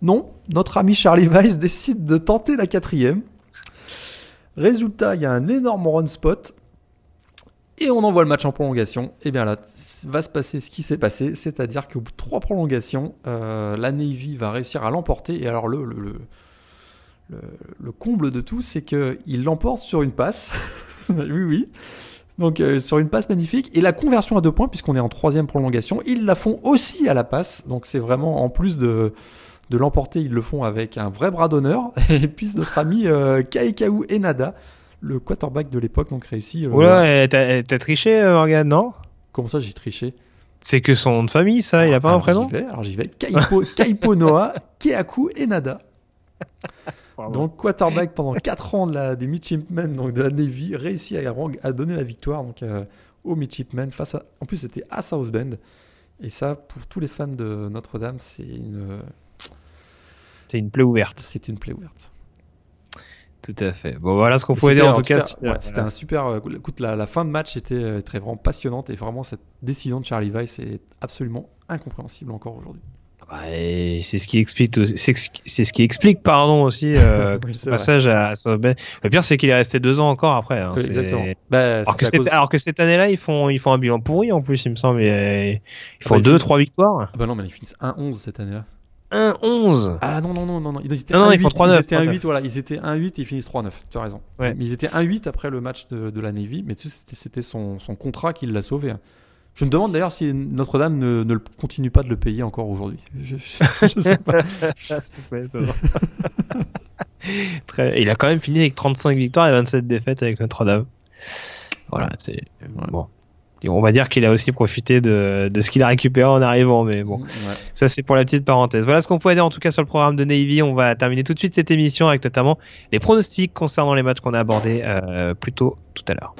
Non, notre ami Charlie Weiss décide de tenter la quatrième. Résultat, il y a un énorme run spot. Et on envoie le match en prolongation. Et bien là, va se passer ce qui s'est passé, c'est-à-dire qu'au bout de trois prolongations, euh, la Navy va réussir à l'emporter. Et alors le, le, le, le- le comble de tout, c'est qu'il l'emporte sur une passe. oui, oui. Donc euh, sur une passe magnifique. Et la conversion à deux points, puisqu'on est en troisième prolongation, ils la font aussi à la passe. Donc c'est vraiment en plus de de l'emporter, ils le font avec un vrai bras d'honneur. Et puis notre ami euh, Kaikaou Enada, le quarterback de l'époque, donc réussi. euh, Ouais, t'as triché, euh, Morgan, non? Comment ça, j'ai triché? C'est que son nom de famille, ça, il a pas un prénom? vais, Alors j'y vais. Kaipo, Kaipo Noah, Keaku Enada. Donc quarterback pendant 4 ans de la, des Midshipmen, donc de la Navy, réussit à, à donner la victoire donc, euh, aux Midshipmen face à. En plus, c'était à South Bend. Et ça, pour tous les fans de Notre-Dame, c'est une, C'est une plaie ouverte. c'est une plaie ouverte. Tout à fait. Bon, voilà ce qu'on pouvait dire en tout cas. ouais, c'était un super. euh, Écoute, la, la fin de match était euh, très vraiment passionnante et vraiment cette décision de Charlie Weiss est absolument incompréhensible encore aujourd'hui. Ouais, c'est ce qui explique, aussi- c'est ce qui- explique, pardon aussi, euh, Oui, le passage à. Le pire, c'est qu'il est resté deux ans encore après. hein, Oui, exactement. Bah, Alors que, cette, cause- alors que cette année-là, ils font, ils font un bilan pourri en plus, il me semble. ils font ils deux, trois victoires. Ah bah non, mais ils finissent 1-11 cette année-là. 1-11. Ah non, non, non, non, non. Ils étaient Non, non, ils 1-8, font 3-9, Ils étaient 3-9. 1-8, voilà. Ils étaient 1-8 et ils finissent 3-9. Tu as raison. Ouais. Mais ils étaient 1-8 après le match de, de la Navy. Mais tu sais, c'était- c'était son, son contrat qui l'a sauvé. hein. Je me demande d'ailleurs si Notre-Dame ne, ne continue pas de le payer encore aujourd'hui. Je, je- je sais pas. Ouais. Très- Il a quand même fini avec 35 victoires et 27 défaites avec Notre-Dame. Voilà, c'est bon. On va dire qu'il a aussi profité de, de ce qu'il a récupéré en arrivant, mais bon, Ouais. ça c'est pour la petite parenthèse. Voilà ce qu'on pouvait dire en tout cas sur le programme de Navy. On va terminer tout de suite cette émission avec notamment les pronostics concernant les matchs qu'on a abordés euh, plus tôt tout à l'heure.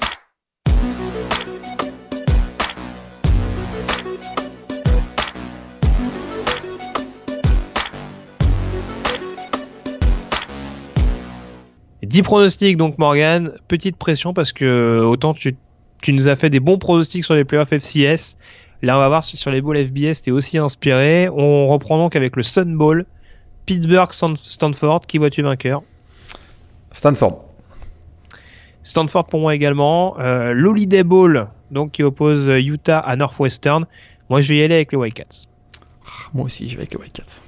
10 pronostics donc Morgan, petite pression parce que autant tu, tu nous as fait des bons pronostics sur les playoffs FCS, là on va voir si sur les bowls FBS t'es aussi inspiré. On reprend donc avec le Sun Bowl, Pittsburgh Stan- Stanford, qui vois-tu vainqueur? Stanford. Stanford pour moi également, euh, l'Holiday Bowl donc qui oppose Utah à Northwestern. Moi je vais y aller avec les Wildcats. Moi aussi, je vais avec les Wildcats.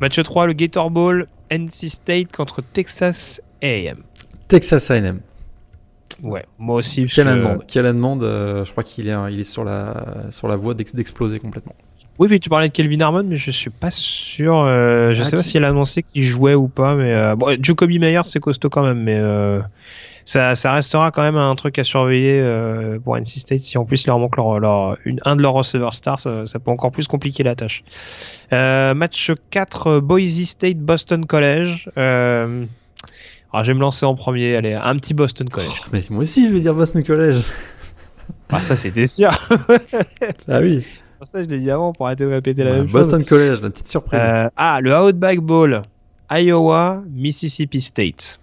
Match 3, le Gator Bowl, NC State contre Texas A&M. Texas A&M. Ouais, moi aussi. Quelle que- demande Quelle demande euh, Je crois qu'il est, il est sur la, sur la voie d'ex- d'exploser complètement. Oui, tu parlais de Kelvin Harmon, mais je suis pas sûr. euh, je Ah, sais pas si elle a annoncé qu'il jouait ou pas, mais euh, bon, Jacoby Meyer c'est costaud quand même, mais euh, ça, ça restera quand même un truc à surveiller pour NC State. Si en plus il leur manque leur, leur- une, un de leurs receveurs stars, ça, ça peut encore plus compliquer la tâche. Match 4, Boise State Boston College. Euh, alors je vais me lancer en premier. Allez, un petit Boston College. Mais moi aussi, je vais dire Boston College. Ah ça c'était sûr. Ah oui. ça je l'ai dit avant pour arrêter de répéter la Ouais, même chose. Boston College, la petite surprise. Euh, ah, le Outback Bowl, Iowa, Mississippi State.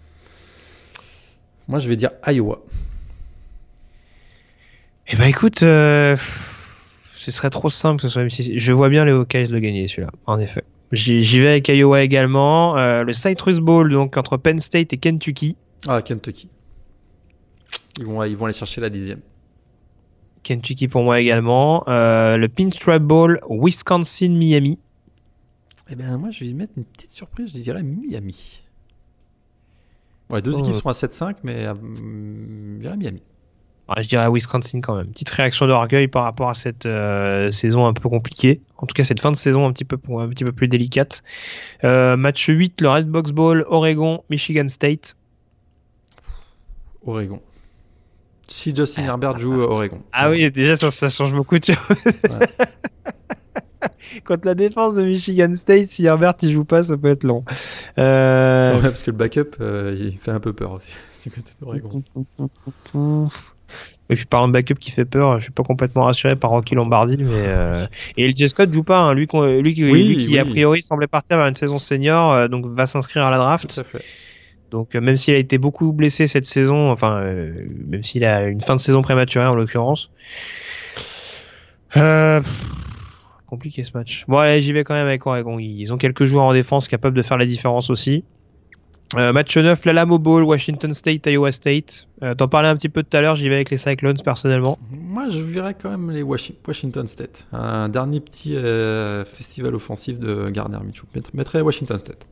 Moi, je vais dire Iowa. Eh ben écoute, euh, ce serait trop simple que ce soit Mississippi. Je vois bien les Hawkeyes le gagner celui-là, en effet. J'y vais avec Iowa également. Euh, le Citrus Bowl, donc entre Penn State et Kentucky. Ah, Kentucky. Ils vont, ils vont aller chercher la dixième. Kentucky pour moi également. Euh, le Pinstripe Bowl, Wisconsin-Miami. Eh bien, moi, je vais y mettre une petite surprise. Je dirais Miami. Ouais, deux Oh. équipes sont à 7-5, mais euh, je dirais Miami. Je dirais Wisconsin quand même. Petite réaction d'orgueil par rapport à cette euh, saison un peu compliquée. En tout cas, cette fin de saison un petit peu, un petit peu plus délicate. Euh, match 8, le Red Box Bowl, Oregon, Michigan State. Oregon. Si Justin Herbert joue euh, Oregon. Ah oui, déjà ça, ça change beaucoup de choses. Contre la défense de Michigan State, si Herbert il joue pas, ça peut être long. Euh, Ouais, parce que le backup, euh, il fait un peu peur aussi. du côté d'Oregon. Et puis parlant de backup qui fait peur, je suis pas complètement rassuré par Rocky Lombardi, mais euh... et LJ Scott joue pas, hein. lui, lui, Oui, lui qui a priori semblait partir vers une saison senior, euh, donc va s'inscrire à la draft. Tout à fait. Donc euh, même s'il a été beaucoup blessé cette saison, enfin euh, même s'il a une fin de saison prématurée en l'occurrence. Euh, pff, compliqué ce match. Bon allez, j'y vais quand même avec Oregon. Ils ont quelques joueurs en défense capables de faire la différence aussi. Euh, match 9, l'Alamo Bowl, Washington State, Iowa State. Euh, T'en parlais un petit peu tout à l'heure, j'y vais avec les Cyclones personnellement. Moi, je verrais quand même les Washi- Washington State. Un dernier petit euh, festival offensif de Gardner. Mettre- Mettrais Washington State.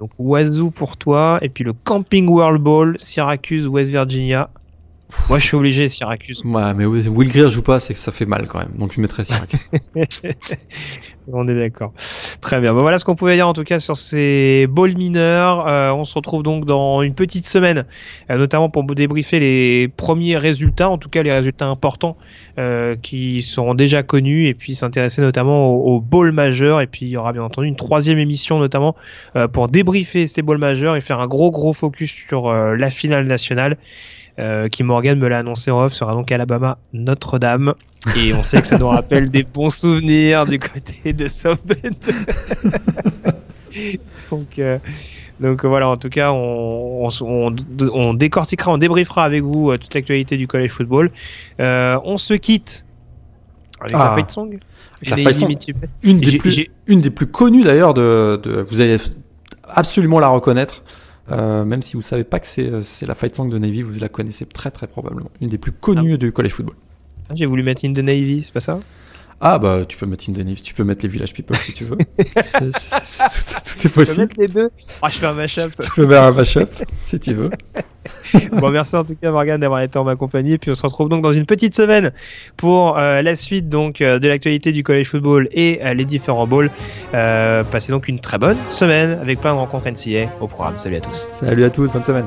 Donc Wazoo pour toi, et puis le Camping World Bowl, Syracuse, West Virginia. Moi je suis obligé Syracuse. Ouais, mais Will Greer joue pas, c'est que ça fait mal quand même. Donc je mettrais Syracuse. On est d'accord. Très bien. Bon, voilà ce qu'on pouvait dire en tout cas sur ces balls mineurs. Euh, on se retrouve donc dans une petite semaine, euh, notamment pour débriefer les premiers résultats, en tout cas les résultats importants euh, qui seront déjà connus, et puis s'intéresser notamment aux, aux balls majeurs. Et puis il y aura bien entendu une troisième émission notamment euh, pour débriefer ces balls majeurs et faire un gros gros focus sur euh, la finale nationale. Euh, qui Morgan me l'a annoncé en off sera donc Alabama Notre-Dame et on sait que ça nous rappelle des bons souvenirs du côté de South Bend. donc, euh, donc voilà, en tout cas, on, on, on, on décortiquera, on débriefera avec vous euh, toute l'actualité du college football. Euh, on se quitte avec Ah. la fight song. la fight song. Une des plus, une des plus connues d'ailleurs de, de, vous allez absolument la reconnaître. Euh, même si vous savez pas que c'est c'est la fight song de Navy, vous la connaissez très très probablement. Une des plus connues du college football. Ah, J'ai voulu mettre In the Navy, c'est pas ça? Ah bah tu peux mettre Indonesia, tu peux mettre les Village People si tu veux. C'est- c'est- c'est- tout, tout est possible. les deux. Oh, je fais un mashup. Tu peux faire un mashup si tu veux. bon, merci en tout cas Morgane d'avoir été en ma compagnie. Et puis on se retrouve donc dans une petite semaine pour euh, la suite donc euh, de l'actualité du college football et euh, les différents bowls. Euh, passez donc une très bonne semaine avec plein de rencontres NCA au programme. Salut à tous. Salut à tous, bonne semaine.